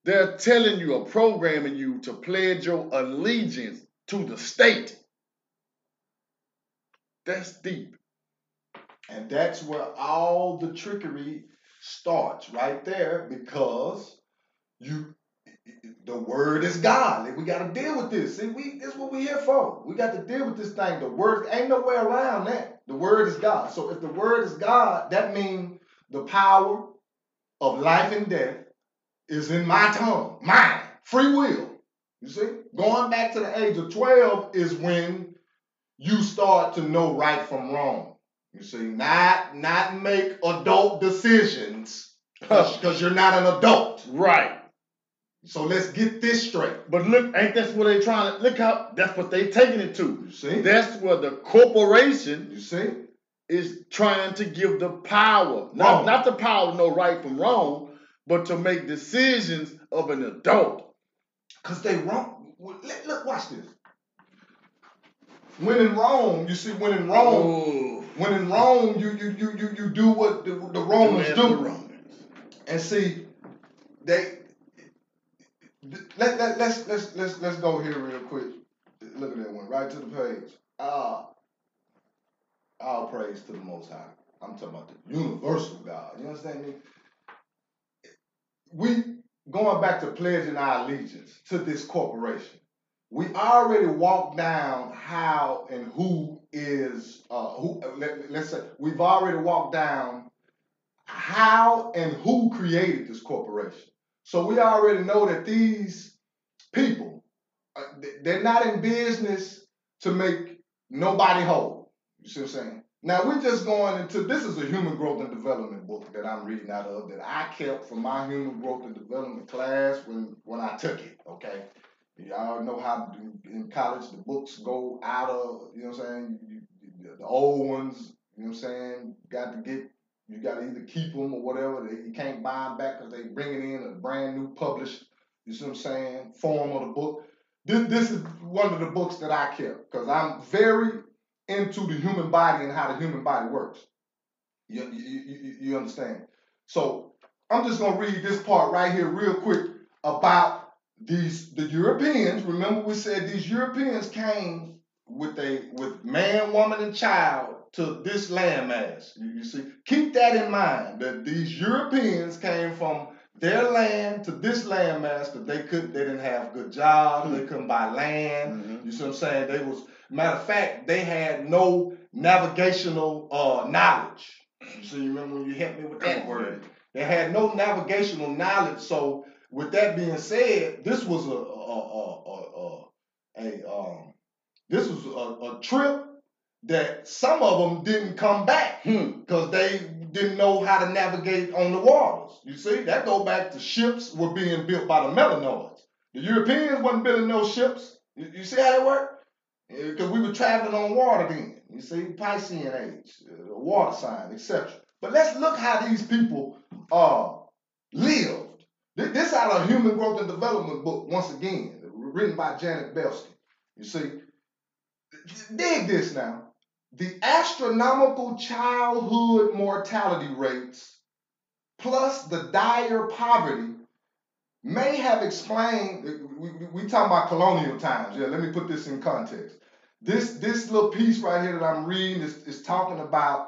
they're telling you or programming you to pledge your allegiance to the state. That's deep. And that's where all the trickery starts right there because you the word is God. We gotta deal with this. See, we this is what we're here for. We got to deal with this thing. The word ain't no way around that. The word is God. So if the word is God, that means the power of life and death is in my tongue, mine, free will. You see? Going back to the age of 12 is when you start to know right from wrong. You see, not not make adult decisions because you're not an adult. Right. So let's get this straight. But look, ain't that's what they trying to look how that's what they taking it to. You see? That's where the corporation You see? is trying to give the power. Wrong. Not, not the power to know right from wrong, but to make decisions of an adult. Cause they wrong. Look, look, watch this. When in Rome, you see, when in Rome, Ooh. when in Rome, you you you you, you do what the, the Romans do. the Romans. And see, they let, let, let's let's let's let's go here real quick. Look at that one, right to the page. Ah, all praise to the Most High. I'm talking about the universal God. You understand me? We going back to pledging our allegiance to this corporation. We already walked down how and who is uh, who. Let, let's say we've already walked down how and who created this corporation. So we already know that these people, uh, th- they're not in business to make nobody whole. You see what I'm saying? Now we're just going into this is a human growth and development book that I'm reading out of that I kept from my human growth and development class when when I took it. Okay, y'all know how in college the books go out of you know what I'm saying. The old ones, you know what I'm saying, got to get you got to either keep them or whatever. They, you can't buy them back because they bringing in a brand new published, you see what I'm saying, form of the book. This, this is one of the books that I kept because I'm very into the human body and how the human body works. You, you, you, you understand? So I'm just going to read this part right here real quick about these the Europeans. Remember we said these Europeans came with a with man, woman, and child to this landmass. You, you see, keep that in mind that these Europeans came from their land to this landmass that they couldn't, they didn't have good jobs, they couldn't buy land. Mhm. You see what I'm saying? They was matter of fact, they had no navigational uh, knowledge. You see, you remember when you helped me with that word? They had no navigational knowledge. So with that being said, this was a a a a, a, a um this was a, a trip that some of them didn't come back Hmm. because they didn't know how to navigate on the waters. You see, that go back to ships were being built by the Melanoids. The Europeans wasn't building no ships. You, you see how they worked? Because we were traveling on water then. You see, Piscean age, uh, water sign, etc. But let's look how these people uh, lived. This out of Human Growth and Development book, once again, written by Janet Belsky. You see, dig this now. The astronomical childhood mortality rates plus the dire poverty may have explained we, we, we talking about colonial times. Yeah let me put this in context. This this little piece right here that i'm reading is, is talking about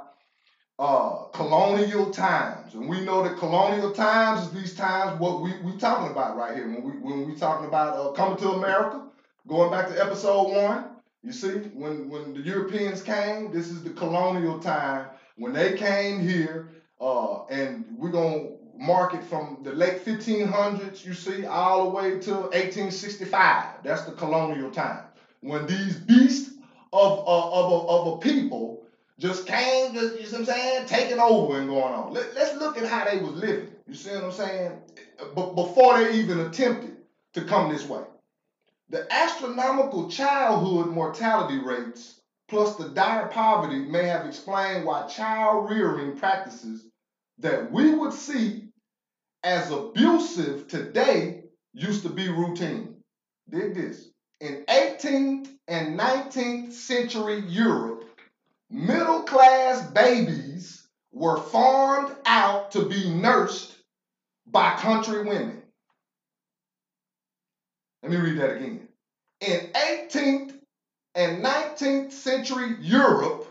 uh colonial times. And we know that colonial times is these times what we we talking about right here. When we when we talking about uh, coming to america going back to episode one you see when when the europeans came this is the colonial time when they came here uh and we're gonna mark it from the late 1500s you see all the way to 1865 that's the colonial time when these beasts of of, of, a, of a people just came, just, you see what I'm saying, taking over and going on. Let, let's look at how they was living. You see what I'm saying? But before they even attempted to come this way. The astronomical childhood mortality rates plus the dire poverty may have explained why child rearing practices that we would see as abusive today used to be routine. Dig this. In 18th and 19th century Europe, middle class babies were farmed out to be nursed by country women. Let me read that again. In 18th and 19th century Europe,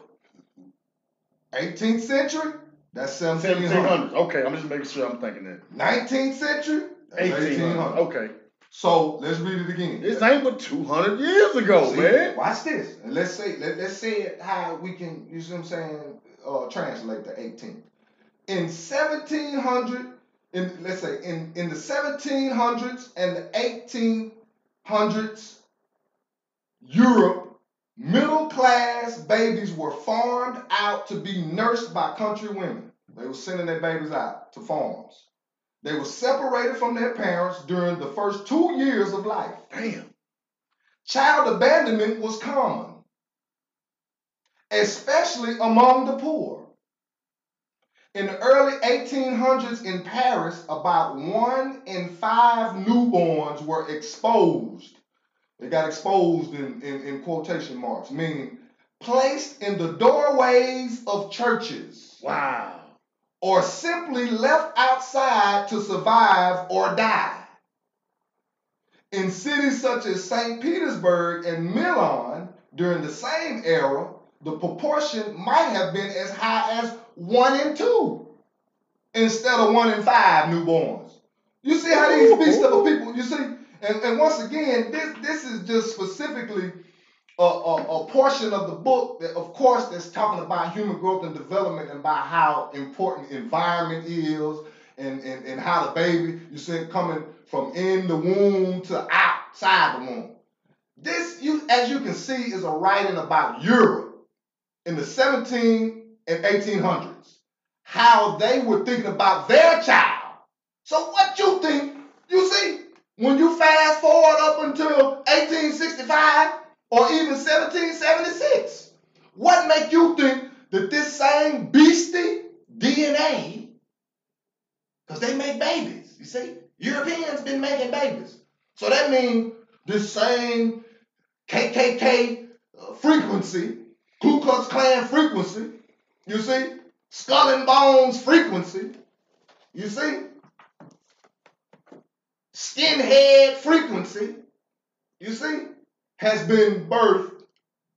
18th century, that's 1700. 1700. Okay, I'm just making sure I'm thinking that. 19th century, that's 1800. 1800. Okay. So let's read it again. This ain't but 200 years ago, See, man. Watch this. And let's say let, let's say it how we can, you see what I'm saying, uh, translate the 18th. In 1700, in let's say in, in the 1700s and the 1800s, Europe, middle class babies were farmed out to be nursed by country women. They were sending their babies out to farms. They were separated from their parents during the first two years of life. Damn. Child abandonment was common, especially among the poor. In the early 1800s in Paris, about one in five newborns were exposed. They got exposed in, in, in quotation marks, meaning placed in the doorways of churches. Wow. Or simply left outside to survive or die. In cities such as St. Petersburg and Milan during the same era, the proportion might have been as high as one in two instead of one in five newborns. You see how these beast of people, you see, and, and once again, this this is just specifically a, a, a, portion of the book that, of course, that's talking about human growth and development and about how important environment is and, and, and how the baby, you see, coming from in the womb to outside the womb. This, you as you can see, is a writing about Europe in the 17 and 1800s, how they were thinking about their child. So what you think, you see, when you fast forward up until 1865 or even 1776, what make you think that this same beastie DNA, because they make babies, you see, Europeans been making babies. So that means this same KKK uh, frequency, Ku Klux Klan frequency, you see, skull and bones frequency, you see, skinhead frequency, you see, has been birthed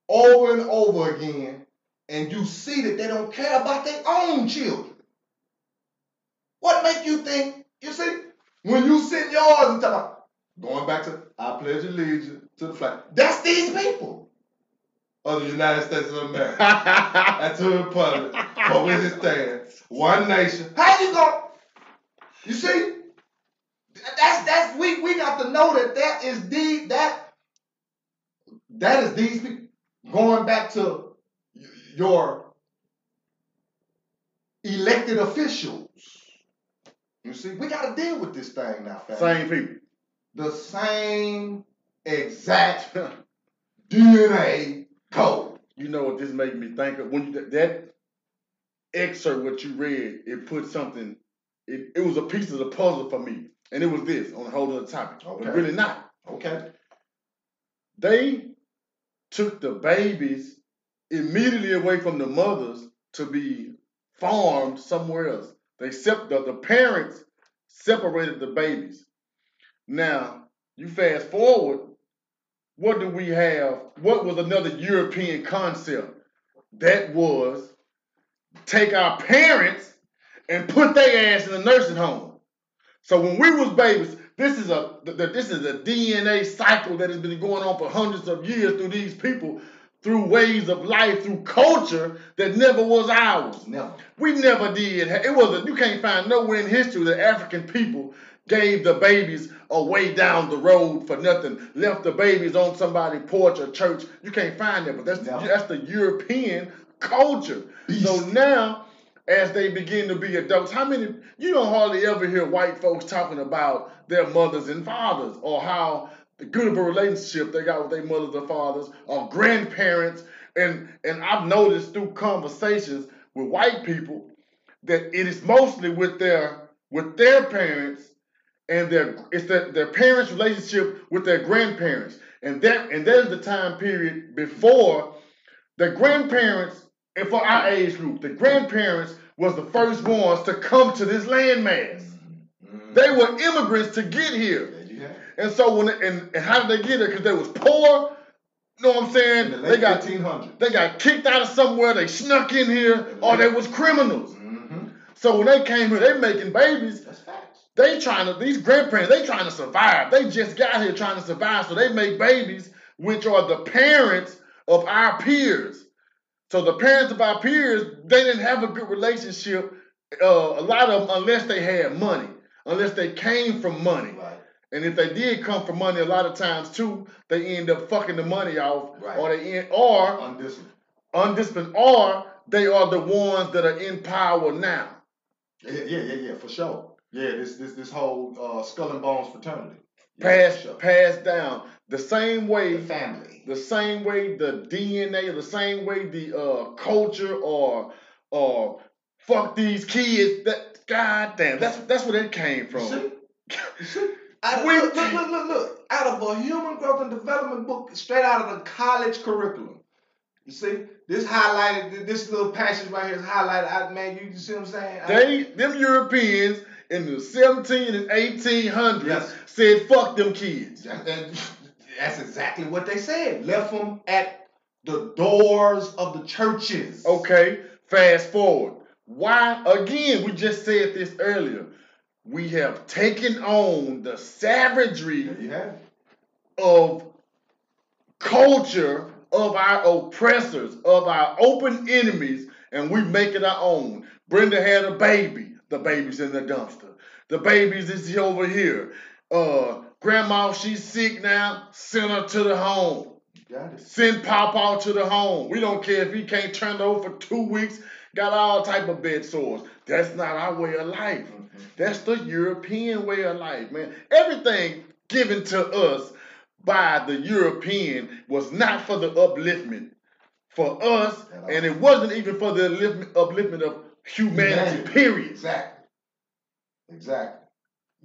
over and over again, and you see that they don't care about their own children. What make you think, you see, when you send yours and talk about going back to I pledge allegiance to the flag. That's these people of the United States of America. That's who the republic for which it stands. One nation. How you going? You see, that's that's we we got to know that that is the that that is these people going back to your elected officials. You see, we got to deal with this thing now, family. Same people. The same exact DNA code. You know what this made me think of? When you, that excerpt, what you read, it put something. It, it was a piece of the puzzle for me. And it was this on a whole other topic. Okay. But really not. Okay. They took the babies immediately away from the mothers to be farmed somewhere else. They sep- the, the parents separated the babies. Now, you fast forward, what do we have? What was another European concept? That was take our parents and put their ass in a nursing home. So when we was babies, this is a this is a DNA cycle that has been going on for hundreds of years through these people, through ways of life, through culture that never was ours. Never. We never did. It was a, you can't find nowhere in history that African people gave the babies away down the road for nothing, left the babies on somebody's porch or church. You can't find that, but that's the, that's the European culture. Beast. So now as they begin to be adults. How many, you don't hardly ever hear white folks talking about their mothers and fathers or how the good of a relationship they got with their mothers and fathers or grandparents. And, and I've noticed through conversations with white people that it is mostly with their with their parents and their it's their, their parents' relationship with their grandparents. And that and that is the time period before the grandparents and for our age group, the grandparents was the first ones to come to this landmass. Mm-hmm. They were immigrants to get here. And so when and, and how did they get here? Because they was poor. You know what I'm saying? The they got 1500. They got kicked out of somewhere. They snuck in here, or they was criminals. Mm-hmm. So when they came here, they making babies. That's facts. They trying to these grandparents. They trying to survive. They just got here trying to survive. So they make babies, which are the parents of our peers. So the parents of our peers, they didn't have a good relationship. Uh, a lot of them, unless they had money, unless they came from money. Right. And if they did come from money, a lot of times too, they end up fucking the money off, right. or they end, or undisciplined, undisciplined, or they are the ones that are in power now. Yeah, yeah, yeah, yeah, for sure. Yeah, this this this whole uh, skull and bones fraternity. Yeah, passed sure. passed down. The same way, the family, the same way the DNA, the same way the uh, culture or or fuck these kids. That god damn, that's that's where that came from. See? See? Out of, look, look, look, look, look. Out of a human growth and development book, straight out of the college curriculum. You see, this highlighted, this little passage right here is highlighted. Out, man, you see what I'm saying? They them Europeans in the 17 and 1800s Yes. said fuck them kids. That- that- that's exactly what they said. Left them at the doors of the churches. Okay, fast forward. Why again? We just said this earlier. We have taken on the savagery There you have it. of culture of our oppressors, of our open enemies, and we make it our own. Brenda had a baby. The baby's in the dumpster. The baby's is over here. Uh, grandma, she's sick now. Send her to the home. Got it. Send Papa to the home. We don't care if he can't turn over for two weeks. Got all type of bed sores. That's not our way of life. Mm-hmm. That's the European way of life, man. Everything given to us by the European was not for the upliftment for us, and it wasn't even for the upliftment, upliftment of humanity, Humanity. period. Exactly. Exactly.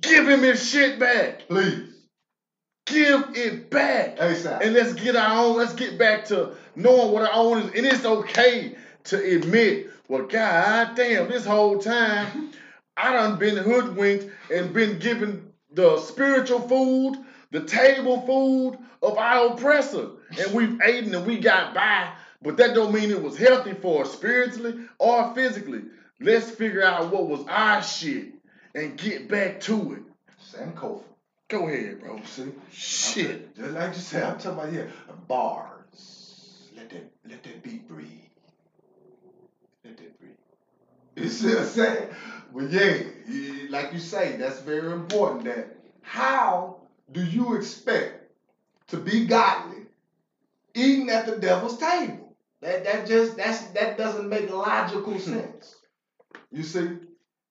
Give him his shit back. Please. Give it back. ASAP. And let's get our own, let's get back to knowing what our own is. And it's okay to admit, well, god damn, this whole time I done been hoodwinked and been given the spiritual food, the table food of our oppressor. And we've eaten and we got by, but that don't mean it was healthy for us spiritually or physically. Let's figure out what was our shit and get back to it. Sam. Go ahead, see? Shit. Just like you said, I'm talking about here. Bars. Let that let that beat breathe. Let that breathe. You see what I'm saying? But yeah, like you say, that's very important. That how do you expect to be godly eating at the devil's table? That that just that's that doesn't make logical sense. You see?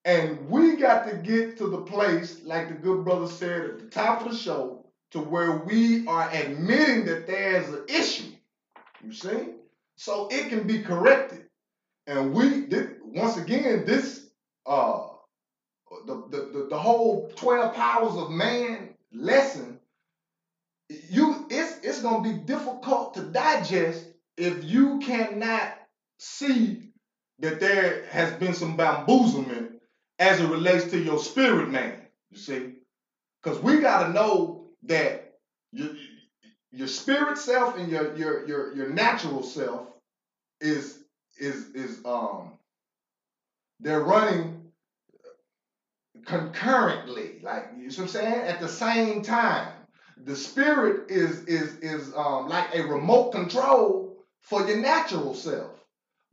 And we got to get to the place, like the good brother said at the top of the show, to where we are admitting that there's an issue. You see? So it can be corrected. And we did once again, this uh the, the, the, the whole 12 powers of man lesson, you it's it's gonna be difficult to digest if you cannot see that there has been some bamboozlement as it relates to your spirit man. You see? Because we got to know that your, your spirit self and your, your your your natural self is is is um they're running concurrently, like you see what I'm saying, at the same time. The spirit is is is um like a remote control for your natural self.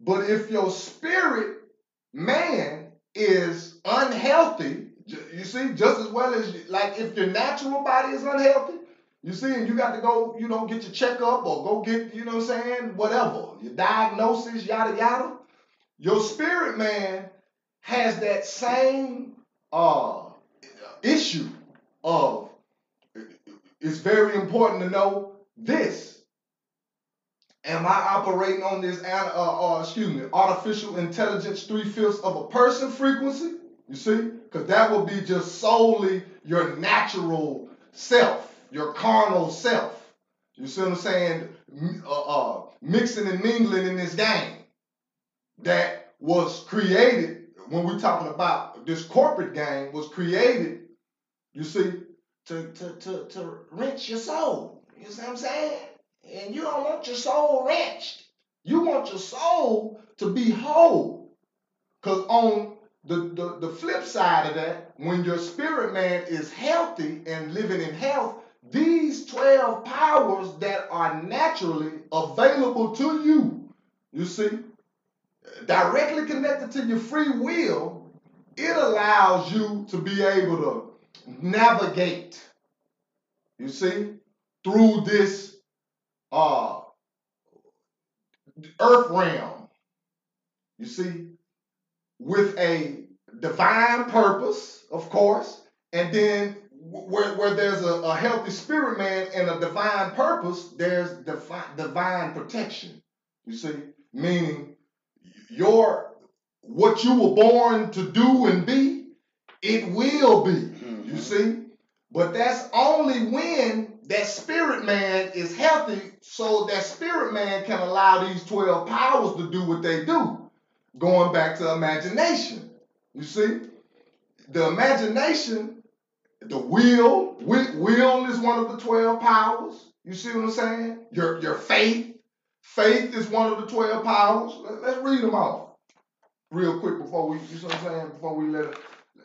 But if your spirit man is unhealthy, you see, just as well as like if your natural body is unhealthy, you see, and you got to go, you know, get your checkup or go get, you know what I'm saying, whatever, your diagnosis, yada yada. Your spirit man has that same uh issue of it's very important to know this. Am I operating on this, uh, uh, excuse me, artificial intelligence three fifths of a person frequency? You see? Because that will be just solely your natural self, your carnal self. You see what I'm saying? Uh, uh, mixing and mingling in this game that was created when we're talking about this corporate game was created, you see, to, to, to, to wrench your soul. You see what I'm saying? And you don't want your soul wrenched. You want your soul to be whole. Because on the, the, the flip side of that, when your spirit man is healthy and living in health, these 12 powers that are naturally available to you, you see, directly connected to your free will, it allows you to be able to navigate, you see, through this uh earth realm, you see, with a divine purpose, of course, and then where, where there's a, a healthy spirit man and a divine purpose, there's defi- divine protection. You see, meaning your what you were born to do and be, it will be. Mhm. You see? But that's only when that spirit man is healthy, so that spirit man can allow these 12 powers to do what they do. Going back to imagination. You see? The imagination, the will, will is one of the 12 powers. You see what I'm saying? Your, your faith. Faith is one of the 12 powers. Let- Let's read them off real quick before we, you see what I'm saying? Before we let it.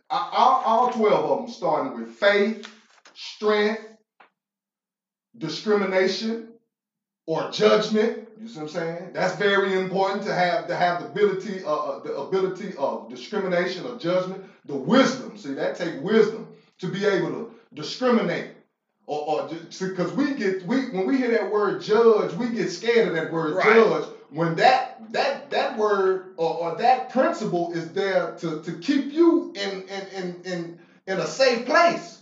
All, all 12 of them starting with faith, strength, discrimination, or judgment. You see what I'm saying? That's very important to have to have the ability, uh, uh, the ability of discrimination or judgment, the wisdom. See, that take wisdom to be able to discriminate. Or, or because we get we when we hear that word judge, we get scared of that word Right. judge. When that that that word or, or that principle is there to, to keep you in in, in in in a safe place.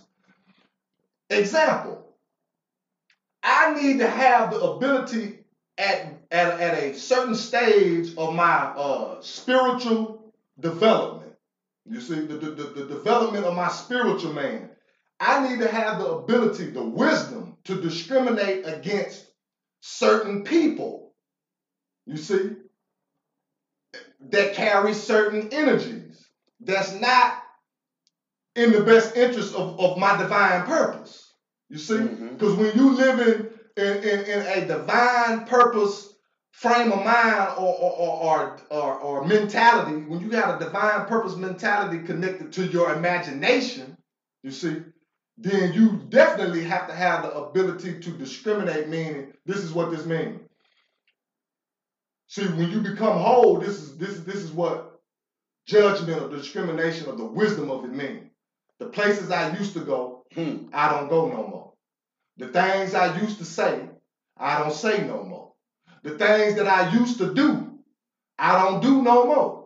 Example, I need to have the ability at, at, at a certain stage of my uh, spiritual development. You see, the, the, the, development of my spiritual man. I need to have the ability, the wisdom to discriminate against certain people. You see, that carry certain energies that's not in the best interest of, of my divine purpose. You see? Mhm. Because when you live in, in, in, a divine purpose frame of mind or, or, or, or, or, or mentality, when you got a divine purpose mentality connected to your imagination, you see, then you definitely have to have the ability to discriminate, meaning this is what this means. See, when you become whole, this is this is this is what judgment or discrimination of the wisdom of it means. The places I used to go, Hmm. I don't go no more. The things I used to say, I don't say no more. The things that I used to do, I don't do no more.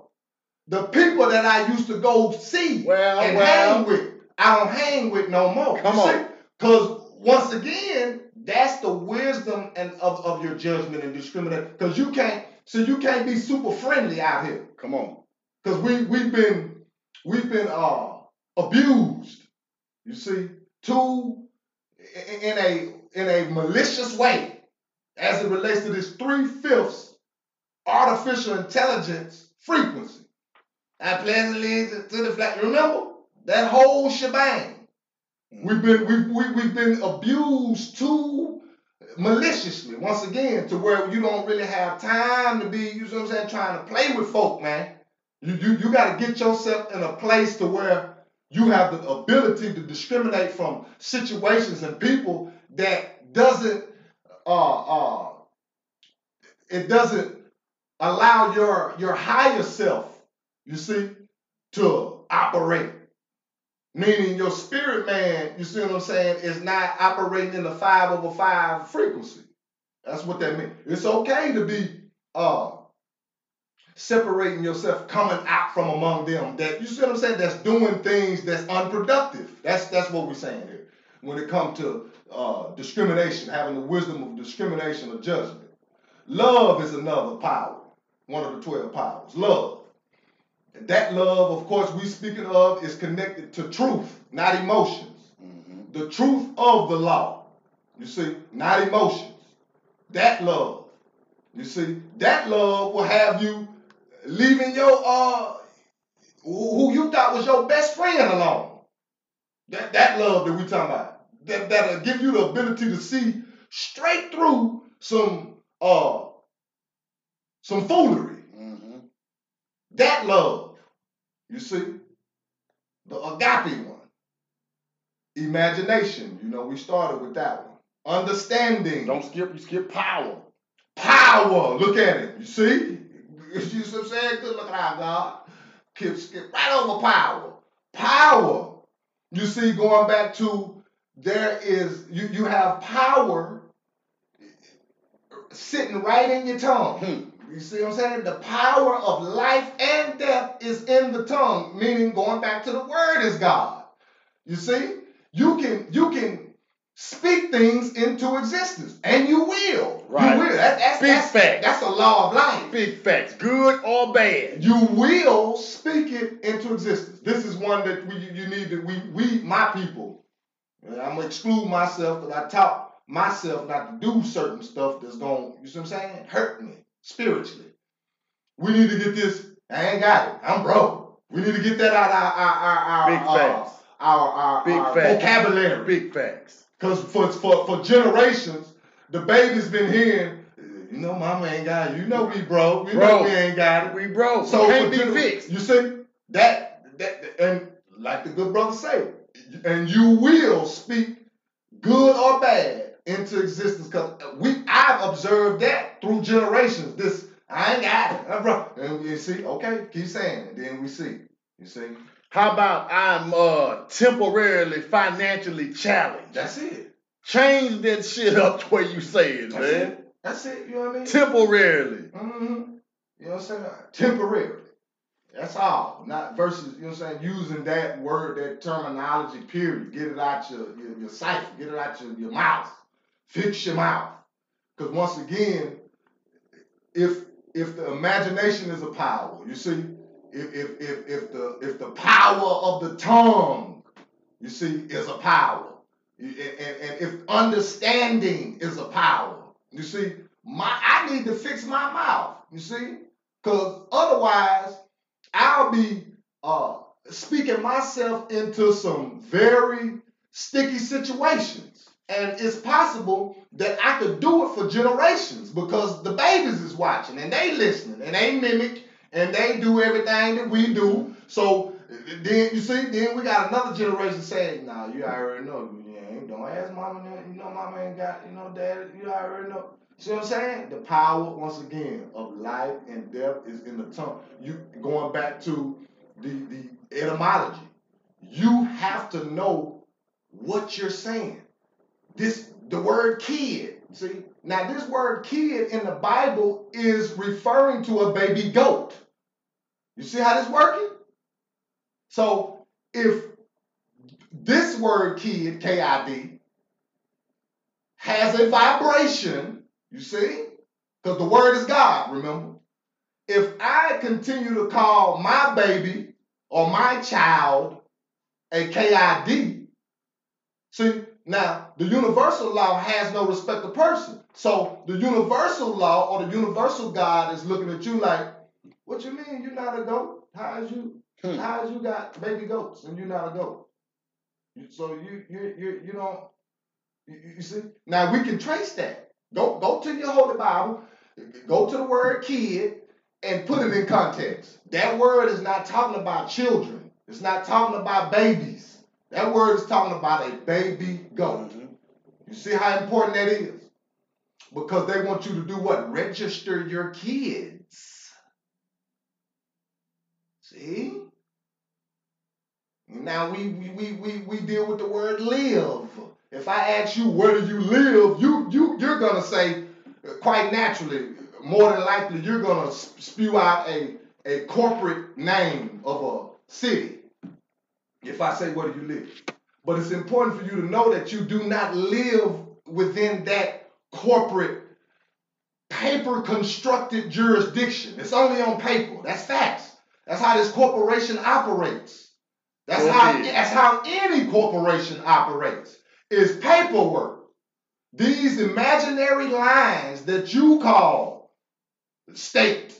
The people that I used to go see Well, and well. hang with, I don't hang with no more. Come on. Because once again, that's the wisdom and of, of your judgment and discrimination. Because you can't, so you can't be super friendly out here. Come on. Because we we've been we've been uh abused, you see, to in a in a malicious way as it relates to this three-fifths artificial intelligence frequency. I pleasantly to, the flat. Remember that whole shebang. We've been we've, we, we've been abused too maliciously once again to where you don't really have time to be, you know what I'm saying, trying to play with folk, man. You you, you got to get yourself in a place to where you have the ability to discriminate from situations and people that doesn't uh uh it doesn't allow your your higher self, you see, to operate. Meaning your spirit man, you see what I'm saying, is not operating in the five over five frequency. That's what that means. It's okay to be uh separating yourself, coming out from among them. That you see what I'm saying? That's doing things that's unproductive. That's that's what we're saying here. When it comes to uh, discrimination, having the wisdom of discrimination or judgment. Love is another power, one of the 12 powers. Love. And that love, of course, we speaking of is connected to truth, not emotions. Mhm. The truth of the law. You see, not emotions. That love. You see, that love will have you leaving your uh who you thought was your best friend alone. That that love that we talking about. That that'll give you the ability to see straight through some uh some foolery. Mhm. That love, you see, the agape one. Imagination, you know, we started with that one. Understanding, Don't skip. You skip power. power. Look at it. You see, you see what I'm saying? Good looking out, God. Skip, skip right over power. Power. You see, going back to there is you you have power sitting right in your tongue. Hmm. You see what I'm saying? The power of life and death is in the tongue, meaning going back to the word is God. You see? You can you can speak things into existence, and you will. Right. You will. That, that's, Speak that's, facts. that's a law of life. Big facts, good or bad. You will speak it into existence. This is one that we you need to we we my people. I'm gonna exclude myself because I taught myself not to do certain stuff that's gonna, you see what I'm saying, hurt me spiritually. We need to get this. I ain't got it. I'm broke. We need to get that out our our our our Big our, facts. our, our, Big our facts. vocabulary. Big facts. Because for, for, for generations, the baby's been hearing, you know, mama ain't got it. You know we broke. You know we ain't got it. We broke. So can't be fixed. You see, that, that, and like the good brother say, and you will speak good or bad into existence. Because we, I've observed that through generations. This, I ain't got it. Bro. And you see, okay, keep saying it. Then we see. You see, How about I'm uh temporarily financially challenged? that's it. Change that shit up the way you say it, That's man. it. That's it. You know what I mean? Temporarily. Mm-hmm. You know what I'm saying? Temporary. That's all. Not versus, you know what I'm saying, using that word, that terminology, period. Get it out your, your, your cipher. Get it out your, your mouth. Fix your mouth. Because once again, if if the imagination is a power, you see, if if if, if the if the power of the tongue, you see, is a power. And, and, if understanding is a power, you see, my I need to fix my mouth. You see, because otherwise I'll be uh, speaking myself into some very sticky situations, and it's possible that I could do it for generations because the babies is watching and they listening and they mimic and they do everything that we do. So then you see, then we got another generation saying, "Nah, you already know. You ain't don't ask mama. You know, mama ain't got. You know, dad. You already know." See what I'm saying? The power, once again, of life and death is in the tongue. You going back to the the etymology. You have to know what you're saying. This the word kid. See now, this word kid in the Bible is referring to a baby goat. You see how this working? So if this word kid, K-I-D, has a vibration, you see? Because the word is God, remember? If I continue to call my baby or my child a KID, see, now the universal law has no respect of person. So the universal law or the universal God is looking at you like, what you mean you're not a goat? How is you Hmm. how is you got baby goats and you're not a goat? So you you you you don't you, you see? Now we can trace that. Go go to your holy Bible, go to the word kid and put it in context. That word is not talking about children. It's not talking about babies. That word is talking about a baby goat. Mhm. You see how important that is? Because they want you to do what? Register your kids. See? Now we we, we, we, we deal with the word live. If I ask you where do you live, you you you're gonna say uh, quite naturally, more than likely, you're gonna spew out a a corporate name of a city. If I say where do you live, but it's important for you to know that you do not live within that corporate paper constructed jurisdiction. It's only on paper. That's facts. That's how this corporation operates. That's Sure how that's how any corporation operates. Is paperwork. These imaginary lines that you call state,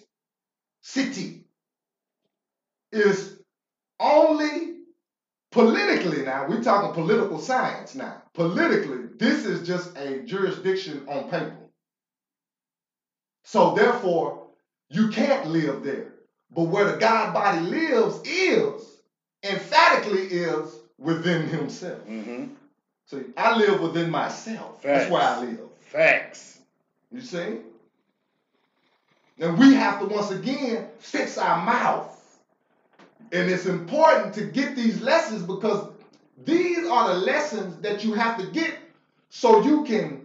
city, is only politically now. We're talking political science now. Politically, this is just a jurisdiction on paper. So therefore, you can't live there. But where the God body lives is emphatically is within himself. Mhm. See, I live within myself. That's where I live. Facts. You see? And we have to once again fix our mouth. And it's important to get these lessons because these are the lessons that you have to get so you can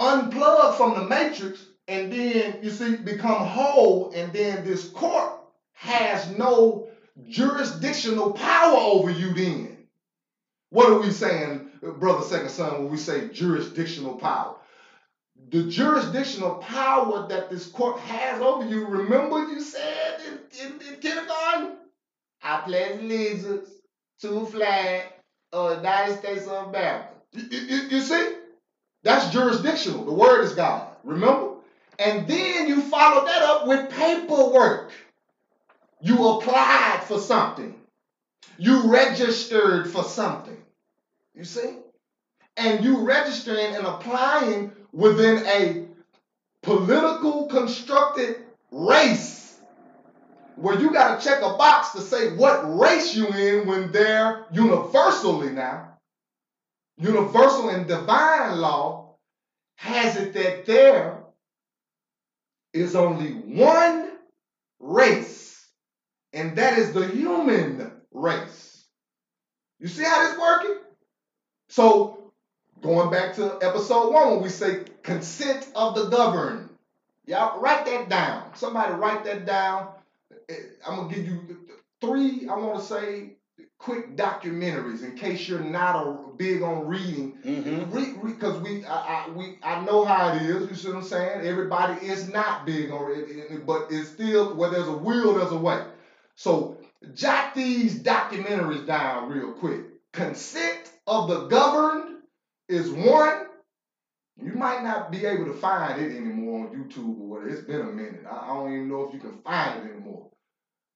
unplug from the matrix and then you see become whole and then this court has no jurisdictional power over you then. What are we saying, brother Sekond Sun, when we say jurisdictional power? the jurisdictional power that this court has over you. Remember, you said in, in, in kindergarten, I pledge allegiance to flag of the United States of America. You, you, you see? That's jurisdictional. The word is God. Remember? And then you follow that up with paperwork. You applied for something. You registered for something. You see? And you registering and applying within a political constructed race where you got to check a box to say what race you in when they're universally now universal and divine law has it that there is only one race, and that is the human race. You see how this working? So, going back to episode one, when we say consent of the governed, y'all write that down. Somebody write that down. Eh, I'm gonna give you three. I want to say quick documentaries in case you're not a, big on reading. Mm-hmm. Because we, I, I, we, I know how it is. You see what I'm saying? Everybody is not big on it, but it's still where there's a will, there's a way. So jot these documentaries down real quick. Consent of the governed is one. You might not be able to find it anymore on YouTube or whatever. It's been a minute. I, don't even know if you can find it anymore.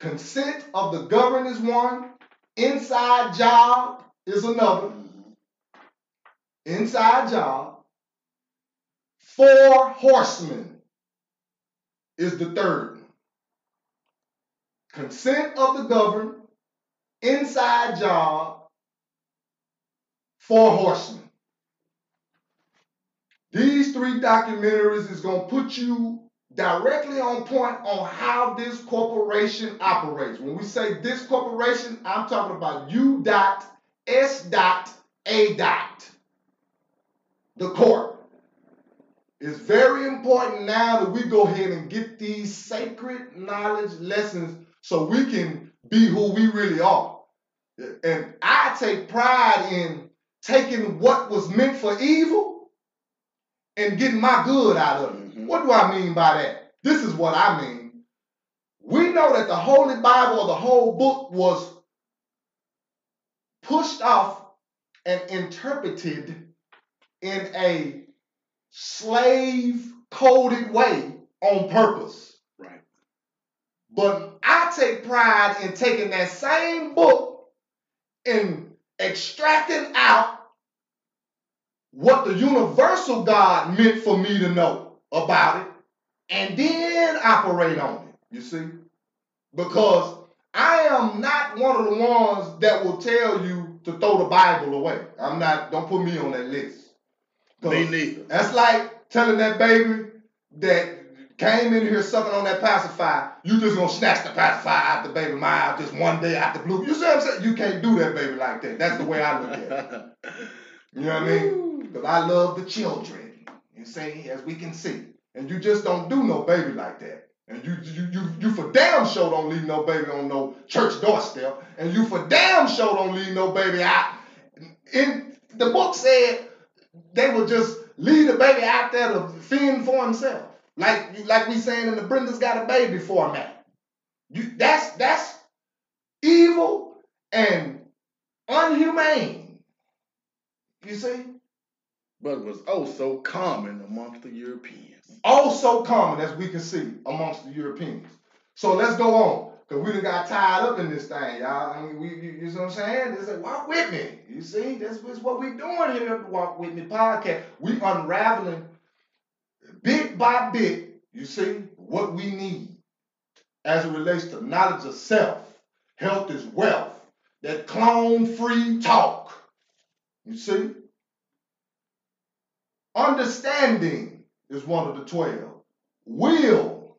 Consent of the governed is one. Inside job is another. Inside job. Four horsemen is the third. Consent of the governed, inside job, four horsemen. These three documentaries is going to put you directly on point on how this corporation operates. When we say this corporation, I'm talking about U dot S dot A dot. The court. It's very important now that we go ahead and get these sacred knowledge lessons so we can be who we really are. And I take pride in taking what was meant for evil and getting my good out of it. Mhm. What do I mean by that? This is what I mean. We know that the Holy Bible or the whole book was pushed off and interpreted in a slave coded way on purpose. But I take pride in taking that same book and extracting out what the universal God meant for me to know about it and then operate on it. You see? Because I am not one of the ones that will tell you to throw the Bible away. I'm not, don't put me on that list. Me neither. that's like telling that baby that came in here sucking on that pacifier, you just gonna snatch the pacifier out the baby mouth just one day out the blue. You see what I'm saying? You can't do that baby like that. That's the way I look at it. You know what I mean? Because I love the children. You see, as we can see. And you just don't do no baby like that. And you you you you for damn sure don't leave no baby on no church doorstep. And you for damn sure don't leave no baby out. In the book said they would just leave the baby out there to fend for himself. Like like we saying in the Brenda's got a baby format. You that's that's evil and unhumane. You see? but was oh also common amongst the Europeans. Oh also common as we can see amongst the Europeans. So let's go on. Cause we done got tied up in this thing, y'all. I mean, we, you, you see what I'm saying? They say, walk with me. You see, that's, that's what we doing here at the Walk With Me podcast. We unraveling bit by bit, you see, what we need as it relates to knowledge of self. Health is wealth. That clone-free talk. You see? Understanding is one of the 12. Will,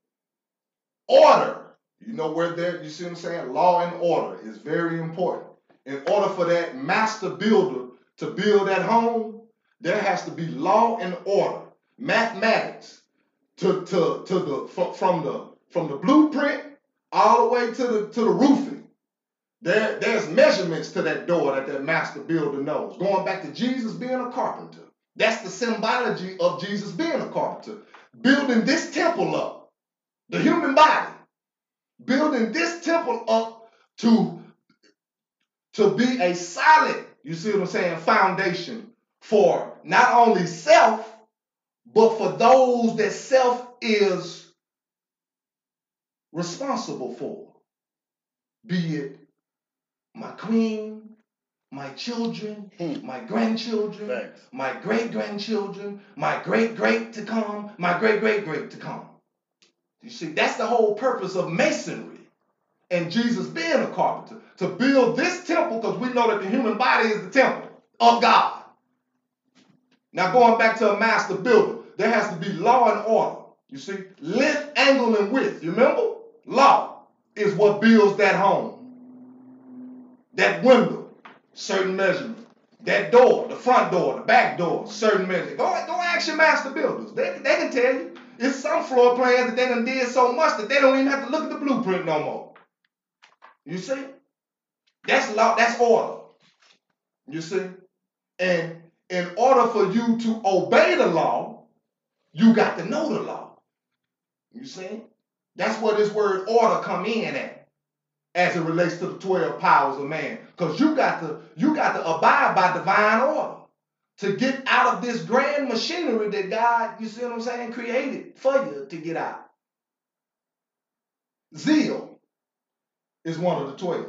order. You know where there, you see what I'm saying? Law and order is very important. In order for that master builder to build that home, there has to be law and order, mathematics to, to, to the from, the from the blueprint all the way to the to the roofing. There, there's measurements to that door that that master builder knows. Going back to Jesus being a carpenter. That's the symbology of Jesus being a carpenter. Building this temple up, the human body, building this temple up to, to be a solid, you see what I'm saying, foundation for not only self, but for those that self is responsible for. Be it my queen, my children, Hmm. my grandchildren, Facts. my great grandchildren, my great great to come, my great great great to come. You see, that's the whole purpose of masonry and Jesus being a carpenter to build this temple because we know that the human body is the temple of God. Now, going back to a master builder, there has to be law and order. You see, length, angle, and width. You remember? Law is what builds that home. That window, certain measurement. That door, the front door, the back door, certain measurement. Go, go ask your master builders. They, they can tell you. It's some floor plans that they done did so much that they don't even have to look at the blueprint no more. You see? That's law, that's order. You see? And in order for you to obey the law, you got to know the law. You see? That's where this word order come in at as it relates to the 12 powers of man. Because you got to you got to abide by divine order to get out of this grand machinery that God, you see what I'm saying, created for you to get out. Zeal is one of the 12.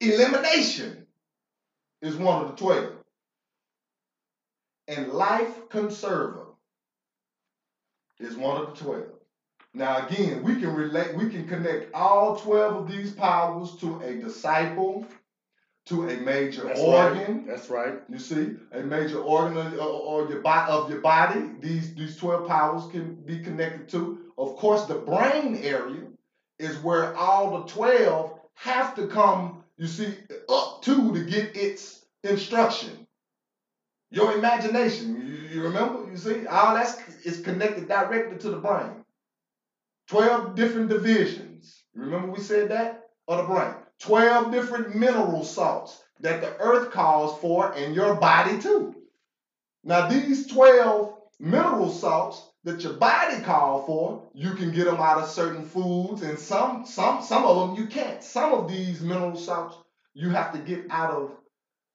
Elimination is one of the 12. And life conserver is one of the 12. Now again, we can relate, we can connect all 12 of these powers to a disciple, to a major That's organ, right. That's right. you see, a major organ of, uh, or your body of your body. These these twelve powers can be connected to. Of course, the brain area is where all the twelve have to come. You see, up to to get its instruction. Your imagination. You, you remember? You see, all that's is connected directly to the brain. Twelve different divisions. Remember we said that of the brain. 12 different mineral salts that the earth calls for in your body too. Now, these 12 mineral salts that your body calls for, you can get them out of certain foods, and some, some, some of them you can't. Some of these mineral salts you have to get out of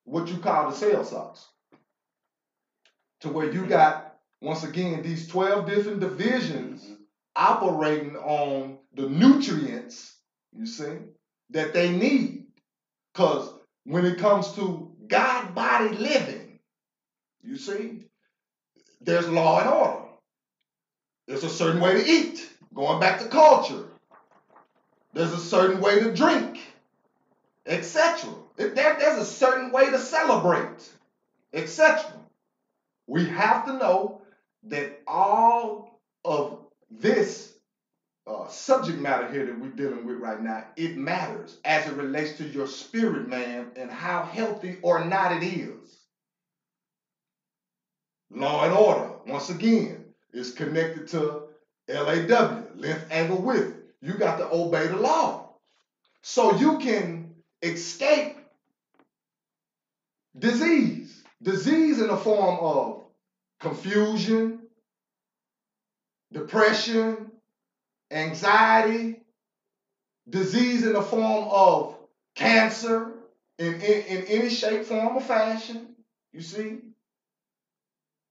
what you call the cell salts. To where you got, once again, these 12 different divisions Mhm. operating on the nutrients, you see, that they need. Because when it comes to God body living, you see, there's law and order. There's a certain way to eat, going back to culture. There's a certain way to drink, etc. There, there's a certain way to celebrate, etc. We have to know that all of this uh, subject matter here that we're dealing with right now, it matters as it relates to your spirit, man, and how healthy or not it is. Law and order, once again, is connected to LAW, length, angle, width. You got to obey the law. So you can escape disease. Disease in the form of confusion, depression, anxiety, disease in the form of cancer in, in, in any shape, form, or fashion. You see?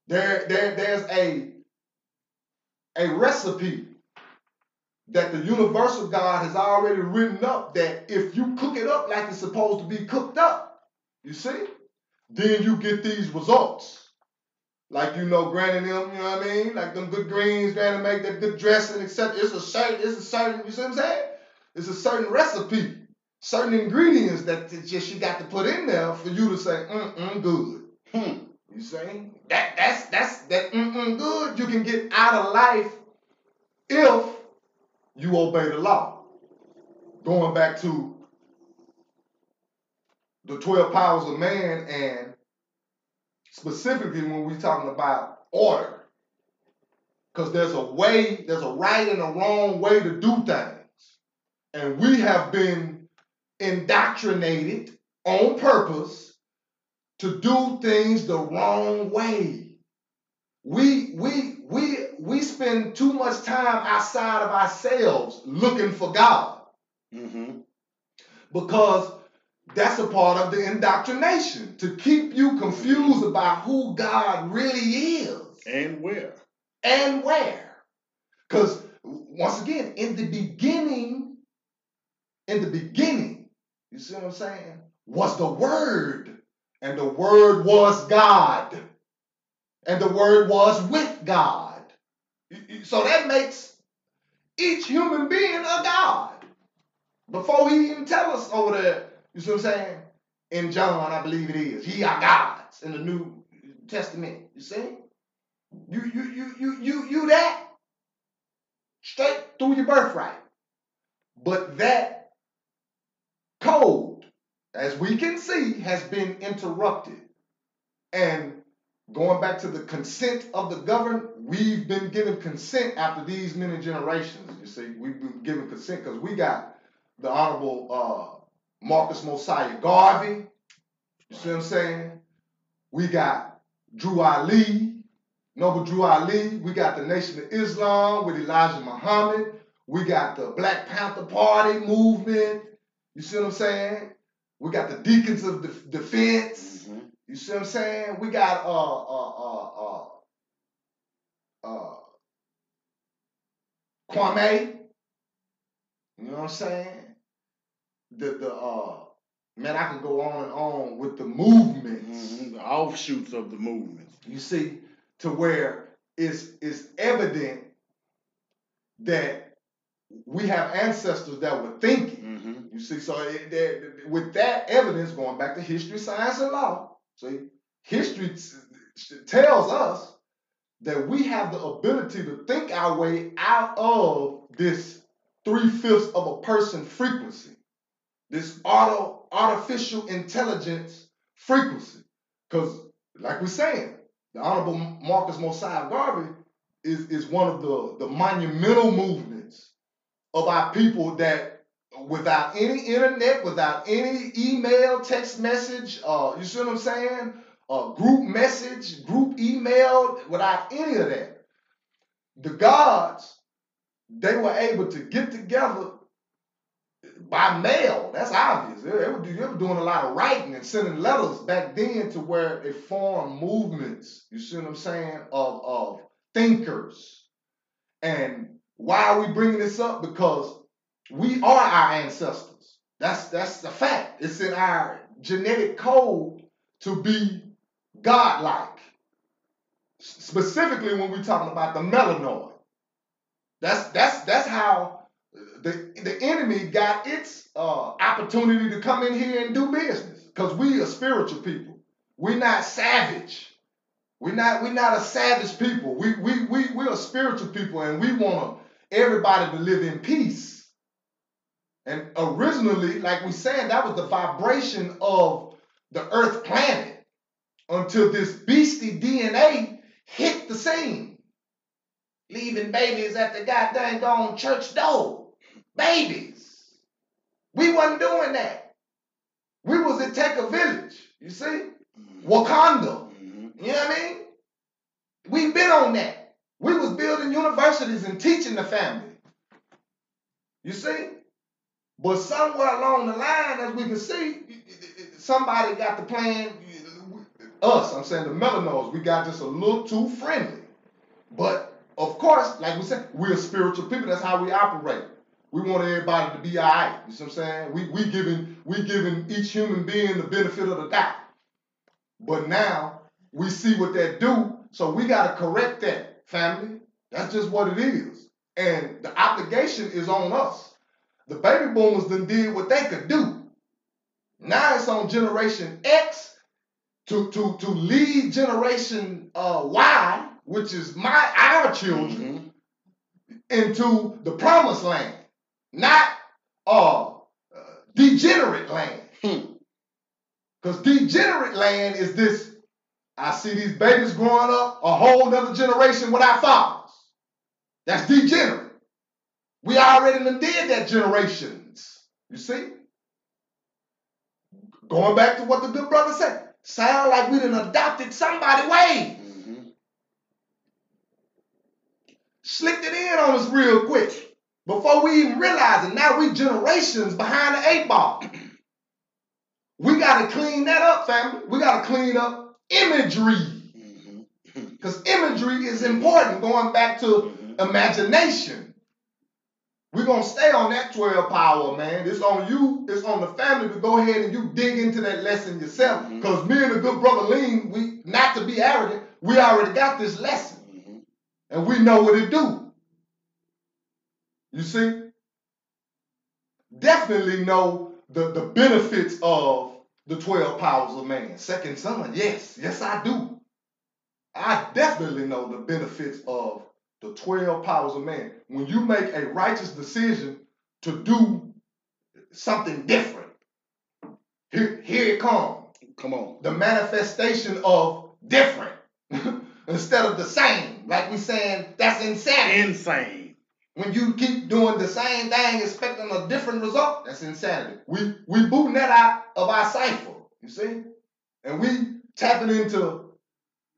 There, there, there's a, a recipe that the universal God has already written up that if you cook it up like it's supposed to be cooked up, you see, then you get these results. Like you know, Granny them, you know what I mean? Like them good greens, Granny make that good dressing, etc. It's a certain, it's a certain, you see what I'm saying? It's a certain recipe, certain ingredients that just you got to put in there for you to say, mm-mm, good. Hmm. You see? That that's that's that mm-mm good you can get out of life if you obey the law. Going back to the 12 powers of man and specifically when we're talking about order. Because there's a way, there's a right and a wrong way to do things. And we have been indoctrinated on purpose to do things the wrong way. We we we we spend too much time outside of ourselves looking for God Mm-hmm. because that's a part of the indoctrination to keep you confused about who God really is And where? and where. Because once again, in the beginning, in the beginning, you see what I'm saying, was the Word, and the Word was God, and the Word was with God. So that makes each human being a God. Before he even tell us over there, you see what I'm saying? In John, I believe it is. He are gods in the New Testament. You see? You you you you you you that straight through your birthright. But that code, as we can see, has been interrupted. And going back to the consent of the governed, we've been given consent after these many generations. You see, we've been given consent because we got the Honorable uh, Marcus Mosiah Garvey. You see what I'm saying? We got Drew Ali, Noble Drew Ali. We got the Nation of Islam with Elijah Muhammad. We got the Black Panther Party movement. You see what I'm saying? We got the Deacons of Def- Defense. Mm-hmm. You see what I'm saying? We got uh uh uh uh uh Kwame. You know what I'm saying? The the uh man, I can go on and on with the movements. Mm-hmm. The offshoots of the movements. You see, to where it's it's evident that we have ancestors that were thinking. Mm-hmm. You see, so it, that, with that evidence, going back to history, science, and law, see, history t- tells us that we have the ability to think our way out of this three fifths of a person frequency, this auto artificial intelligence frequency. Because, like we're saying, the Honorable Marcus Mosiah Garvey is, is one of the, the monumental movements of our people that without any internet, without any email, text message, uh, you see what I'm saying? Uh, group message, group email, without any of that. The gods, they were able to get together by mail. That's obvious. They, they were, they were doing a lot of writing and sending letters back then to where they formed movements, you see what I'm saying, of, of thinkers. And why are we bringing this up? Because we are our ancestors. That's that's the fact. It's in our genetic code to be godlike. Specifically when we're talking about the melanoid. That's that's that's how the the enemy got its uh, opportunity to come in here and do business. Because we are spiritual people. We're not savage. We're not we're not a savage people. We we we we're spiritual people and we want everybody to live in peace. And originally, like we said, that was the vibration of the Earth planet until this beastie DNA hit the scene, leaving babies at the goddamn gone church door. Babies. We wasn't doing that. We was at Take a Village, you see? Wakanda. Mm-hmm. You know what I mean? We've been on that. We was building universities and teaching the family. You see? But somewhere along the line, as we can see, somebody got the plan. Us, I'm saying the melanoids, we got just a little too friendly. But of course, like we said, we're spiritual people. That's how we operate. We want everybody to be all right. You see what I'm saying? We we giving we giving each human being the benefit of the doubt. But now we see what that do, so we got to correct that, family. That's just what it is. And the obligation is on us. The baby boomers done did what they could do. Now it's on generation X to, to, to lead generation uh, Y, which is my our children, Mm-hmm. into the promised land, not uh, uh, degenerate land. Hmm. Because degenerate land is this I see these babies growing up, a whole other generation without fathers. That's degenerate. We already did that generations. You see? Going back to what the good brother said. sound like we done adopted somebody way. Mm-hmm. Slicked it in on us real quick. Before we even realize it, now we generations behind the eight ball. We gotta clean that up, family. We gotta clean up imagery. Mm-hmm. Because imagery is important, going back to Mm-hmm. imagination. We're gonna stay on that 12 power, man. It's on you, it's on the family to go ahead and you dig into that lesson yourself. Mhm. Because me and the good brother Lean, we not to be arrogant, we already got this lesson. And we know what it do. You see? Definitely know the, the benefits of the 12 powers of man. Sekond Sun, yes, yes I do. I definitely know the benefits of the 12 powers of man. When you make a righteous decision to do something different, here, here it comes. Come on. The manifestation of different instead of the same. Like we saying, that's insanity. Insane. When you keep doing the same thing, expecting a different result, that's insanity. We we booting that out of our cipher, you see, and we tapping into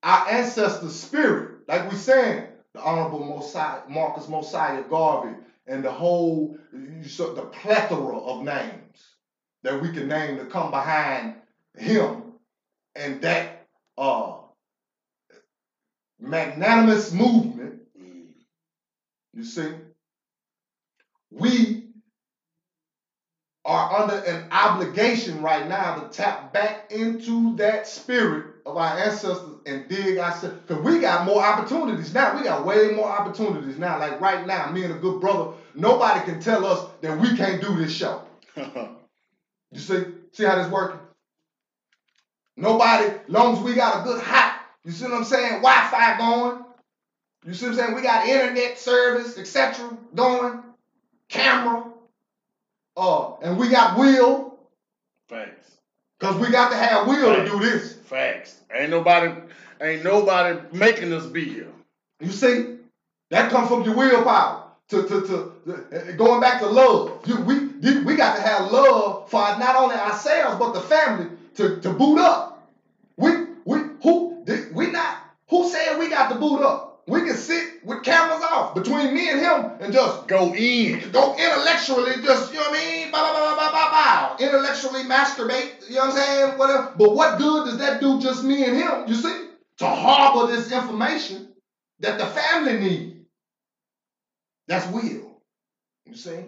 our ancestors' spirit, like we saying the Honorable Mosiah, Marcus Mosiah Garvey, and the whole the plethora of names that we can name to come behind him and that uh magnanimous movement Mm. you see, we are under an obligation right now to tap back into that spirit of our ancestors and dig ourselves. Because we got more opportunities now. We got way more opportunities now. Like right now, me and a good brother, nobody can tell us that we can't do this show. You see, see how this working? Nobody, long as we got a good hot, you see what I'm saying? Wi-Fi going. You see what I'm saying? We got internet service, etc. going, camera, uh, and we got will, Facts. because we got to have will to do this. Facts. Ain't nobody, ain't nobody making us be here. You see? That comes from your willpower. To, to, to, to- going back to love. You, we, you- we got to have love for not only ourselves, but the family to, to boot up. We, we, who, did- we not, who said we got to boot up? We can sit with cameras off between me and him and just Go in. go intellectually, just, you know what I mean? Bow, bow, bow, bow, bow, bow. Intellectually masturbate, you know what I'm saying? Whatever. But what good does that do just me and him, you see? To harbor this information that the family need. That's will. You see?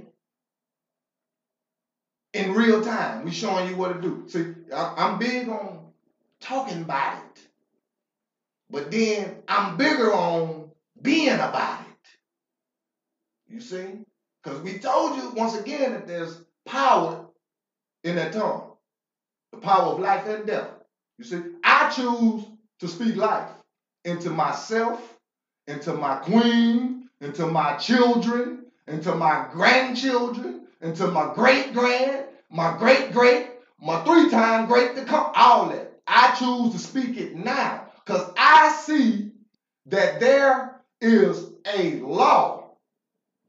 In real time, we showing you what to do. See, I'm big on talking about it. But then I'm bigger on being about it. You see? Because we told you once again that there's power in that tongue. The power of life and death. You see? I choose to speak life into myself, into my queen, into my children, into my grandchildren, into my great grand, my great great, my three time great to come, all that. I choose to speak it now because I see that there is a law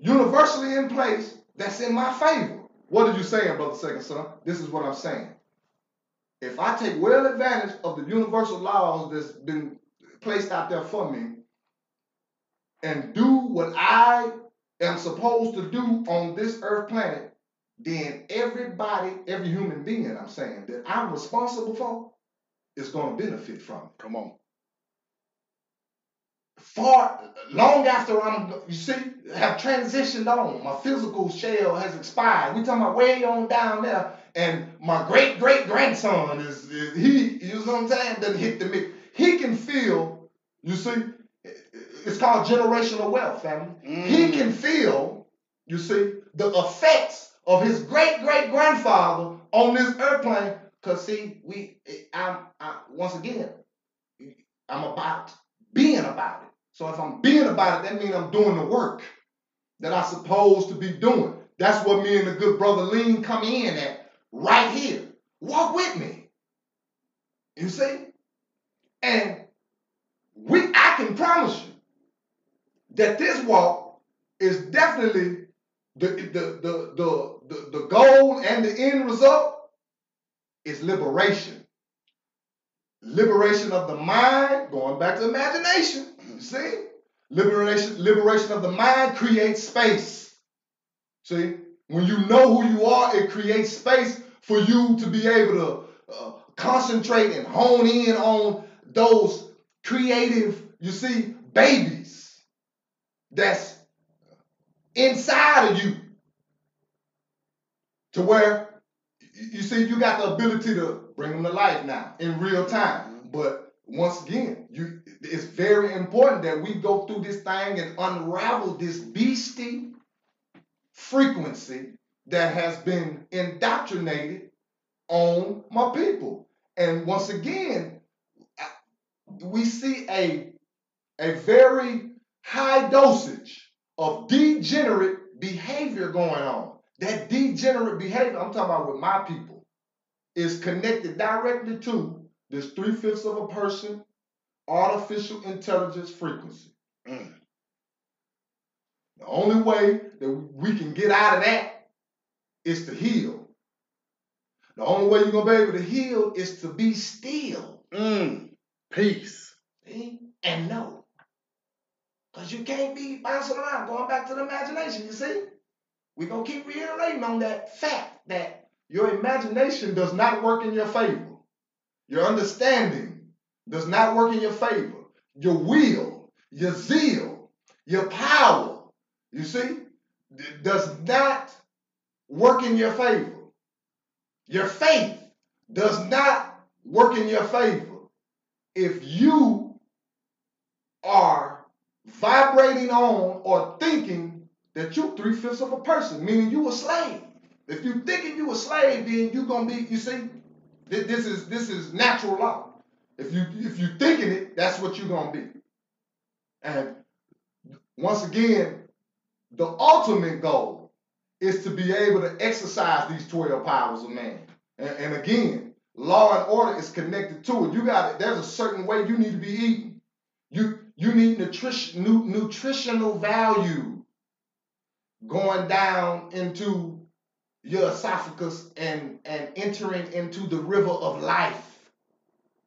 universally in place that's in my favor. What are you saying, brother Sekond Sun? This is what I'm saying. If I take well advantage of the universal laws that's been placed out there for me and do what I am supposed to do on this earth planet, then everybody, every human being, I'm saying, that I'm responsible for is going to benefit from it Come on. Far long after I'm you see have transitioned on. My physical shell has expired. We talking about way on down there, and my great great grandson is, is he. You know what I'm saying? Doesn't hit the mix. He can feel. You see, it's called generational wealth, family. He Mm. can feel. You see the effects of his great great grandfather on this airplane. Cause see, we I'm I, once again I'm about being about it. So if I'm being about it, that means I'm doing the work that I'm supposed to be doing. That's what me and the good brother Lean come in at right here. Walk with me. You see? And we I can promise you that this walk is definitely the the the the, the, the goal and the end result is liberation. liberation of the mind, going back to imagination. See? Liberation, liberation of the mind creates space. See? When you know who you are, it creates space for you to be able to uh, concentrate and hone in on those creative, you see, babies that's inside of you. To where you see, you got the ability to bring them to life now in real time. But once again, you it's very important that we go through this thing and unravel this beastie frequency that has been indoctrinated on my people. And once again, we see a, a very high dosage of degenerate behavior going on. That degenerate behavior, I'm talking about with my people, is connected directly to this three fifths of a person artificial intelligence frequency. Mm. The only way that we can get out of that is to heal. The only way you're gonna be able to heal is to be still. Mm. Peace. See? And know. Because you can't be bouncing around, going back to the imagination, you see? We're gonna keep reiterating on that fact that your imagination does not work in your favor. Your understanding does not work in your favor. Your will, your zeal, your power, you see, does not work in your favor. Your faith does not work in your favor if you are vibrating on or thinking that you're three fifths of a person, meaning you a slave. If you thinking you a slave, then you're gonna be. You see, this is this is natural law. If you if you thinking it, that's what you're gonna be. And once again, the ultimate goal is to be able to exercise these 12 powers of man. And, and again, law and order is connected to it. You got it. There's a certain way you need to be eating. You you need nutrition, nu- nutritional value going down into your esophagus and, and entering into the river of life.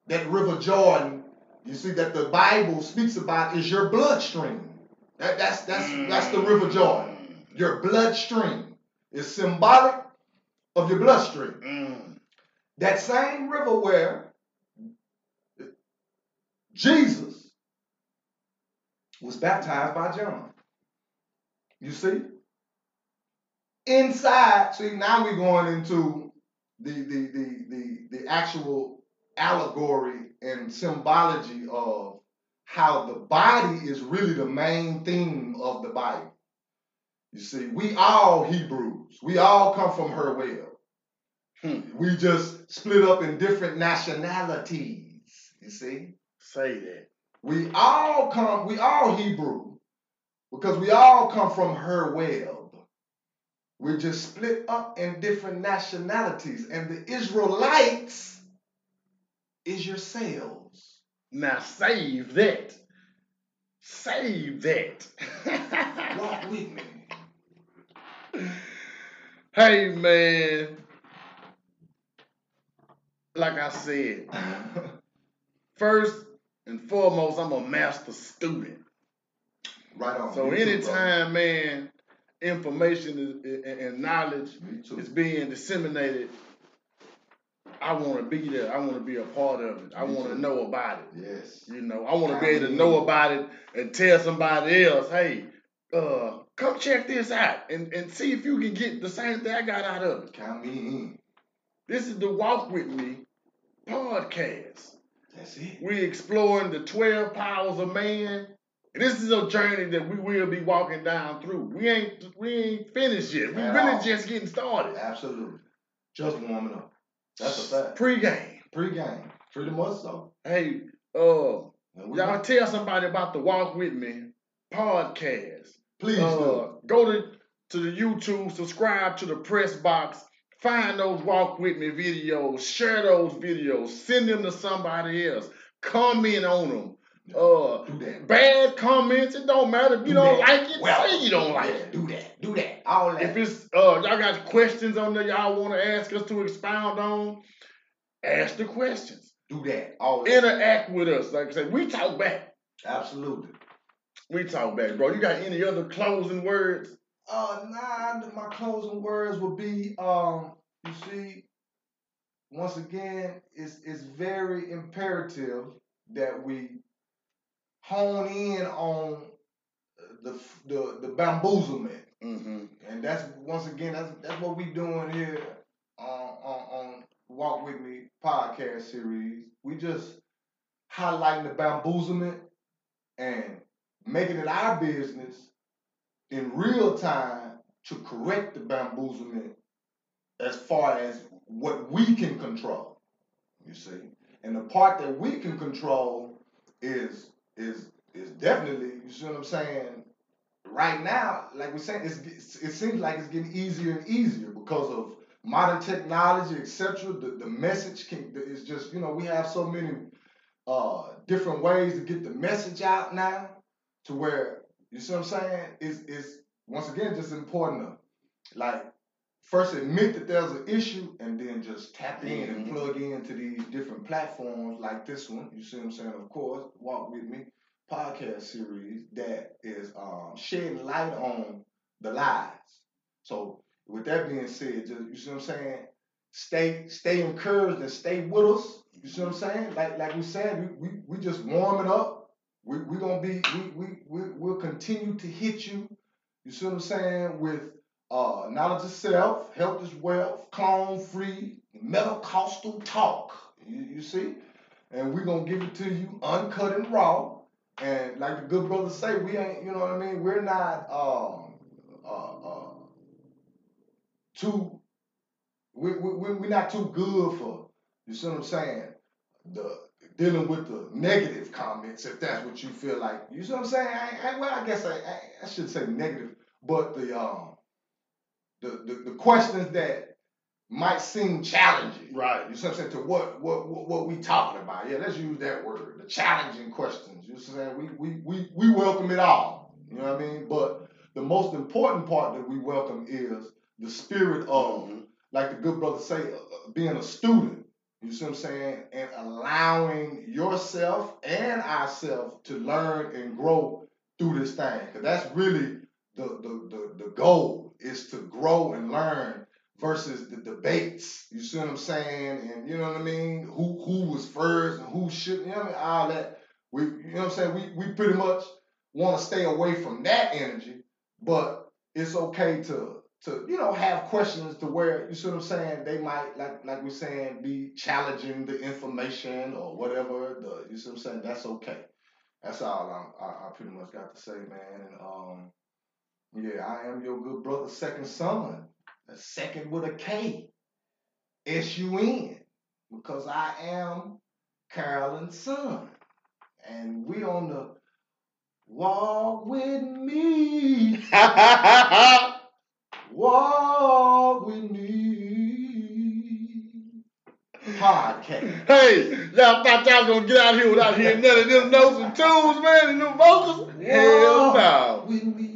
That river Jordan, you see, that the Bible speaks about is your bloodstream. That, that's that's that's the river Jordan. Your bloodstream is symbolic of your bloodstream. Mm. That same river where Jesus was baptized by John. You see? Inside, see, now we're going into the the the the, the actual allegory and symbology of how the body is really the main theme of the Bible. You see, we all Hebrews. We all come from her well. Hmm. We just split up in different nationalities. You see? Say that. We all come, we all Hebrew, because we all come from her web. We're just split up in different nationalities. And the Israelites is yourselves. Now save that. Save that. Walk with me. Hey man. Like I said, first and foremost, I'm a master student. Right on. So anytime, man, information and knowledge is being disseminated, I want to be there. I want to be a part of it. I want to know about it. Yes. You know, I want to be able to know about it and tell somebody else, hey, uh, come check this out and, and see if you can get the same thing I got out of it. Count me in. This is the Walk With Me podcast. That's it. We're exploring the 12 powers of man. This is a journey that we will be walking down through. We ain't we ain't finished yet. We really all. just getting started. Absolutely. Just warming up. That's a fact. Pre-game. Pre-game. Pretty much so. Hey, uh, y'all tell somebody about the Walk With Me podcast. Please uh, do. Go to, to the YouTube, subscribe to the press box, find those Walk With Me videos, share those videos, send them to somebody else, comment on them. Uh, bad comments, it don't matter if you do not like it. Well, say you don't like yeah, it. Do that, do that, all that. If it's uh, y'all got questions on there, y'all want to ask us to expound on, ask the questions. do that. All that. Interact with us. Like I said, we talk back. Absolutely. We talk back, bro. You got any other closing words? Uh, nah. My closing words would be, um, you see, once again, it's it's very imperative that we hone in on the the the bamboozlement, Mm-hmm. and that's once again that's that's what we doing here on on, on Walk with Me podcast series. We just highlighting the bamboozlement and making it our business in real time to correct the bamboozlement as far as what we can control. You see, and the part that we can control is is is definitely you see what I'm saying. Right now, like we're saying, it's, it seems like it's getting easier and easier because of modern technology, etc. The the message can is just you know we have so many uh different ways to get the message out now to where you see what I'm saying is is once again just important to like first admit that there's an issue and then just tap in and Mhm. plug into these different platforms like this one. You see what I'm saying? Of course, walk with me podcast series that is um, shedding light on the lies. So with that being said, just you see what I'm saying? Stay stay encouraged and stay with us. You see what I'm saying? Like like we said, we we, we just warming up. We we gonna be we we we we'll continue to hit you. You see what I'm saying? With uh, knowledge of self, health is wealth, clone free, metacostal talk. You, you see? And we're gonna give it to you uncut and raw. And like the good brothers say, we ain't, you know what I mean? We're not um uh uh too we we we we're not too good for you see what I'm saying? The dealing with the negative comments, if that's what you feel like. You see what I'm saying? I, I, well, I guess I, I, I should say negative, but the um the, the, the questions that might seem challenging. Right. You see what I'm saying? To what what what, what we talking about? Yeah, let's use that word. The challenging questions. You see what I'm saying? We we we we welcome it all. You know what I mean? But the most important part that we welcome is the spirit of, Mhm. like the good brother say, uh, uh, being a student. You see what I'm saying? And allowing yourself and ourselves to learn and grow through this thing. Cause that's really the, the the the goal is to grow and learn versus the debates. You see what I'm saying? And you know what I mean? Who who was first and who shouldn't, you know what I mean? All that. We you know what I'm saying? We we pretty much want to stay away from that energy, but it's okay to to you know have questions to where you see what I'm saying they might like like we're saying be challenging the information or whatever the you see what I'm saying that's okay that's all I'm, I, I pretty much got to say man and um yeah I am your good brother Sekond Sun a second with a K S U N because I am Carolyn's son and we on the walk with me Walk with me. Podcast. Hey, y'all thought y'all was gonna get out here without hearing none of them notes and tunes, man, and them vocals? Hell no. With me.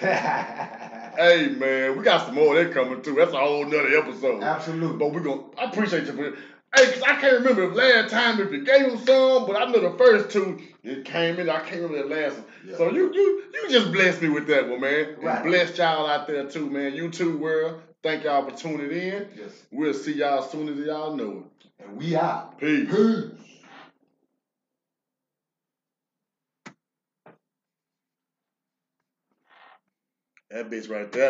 Hey man, we got some more of that coming too. That's a whole nother episode. Absolutely. But we gonna I appreciate you for Hey, cause I can't remember the last time if you gave him some, but I know the first two it came in. I can't remember the last one. Yeah. So you you you just blessed me with that one, man. And Right. blessed y'all out there too, man. YouTube world. Thank y'all for tuning in. Yes. We'll see y'all as soon as y'all know it. And we out. Peace. Peace. That bitch right there.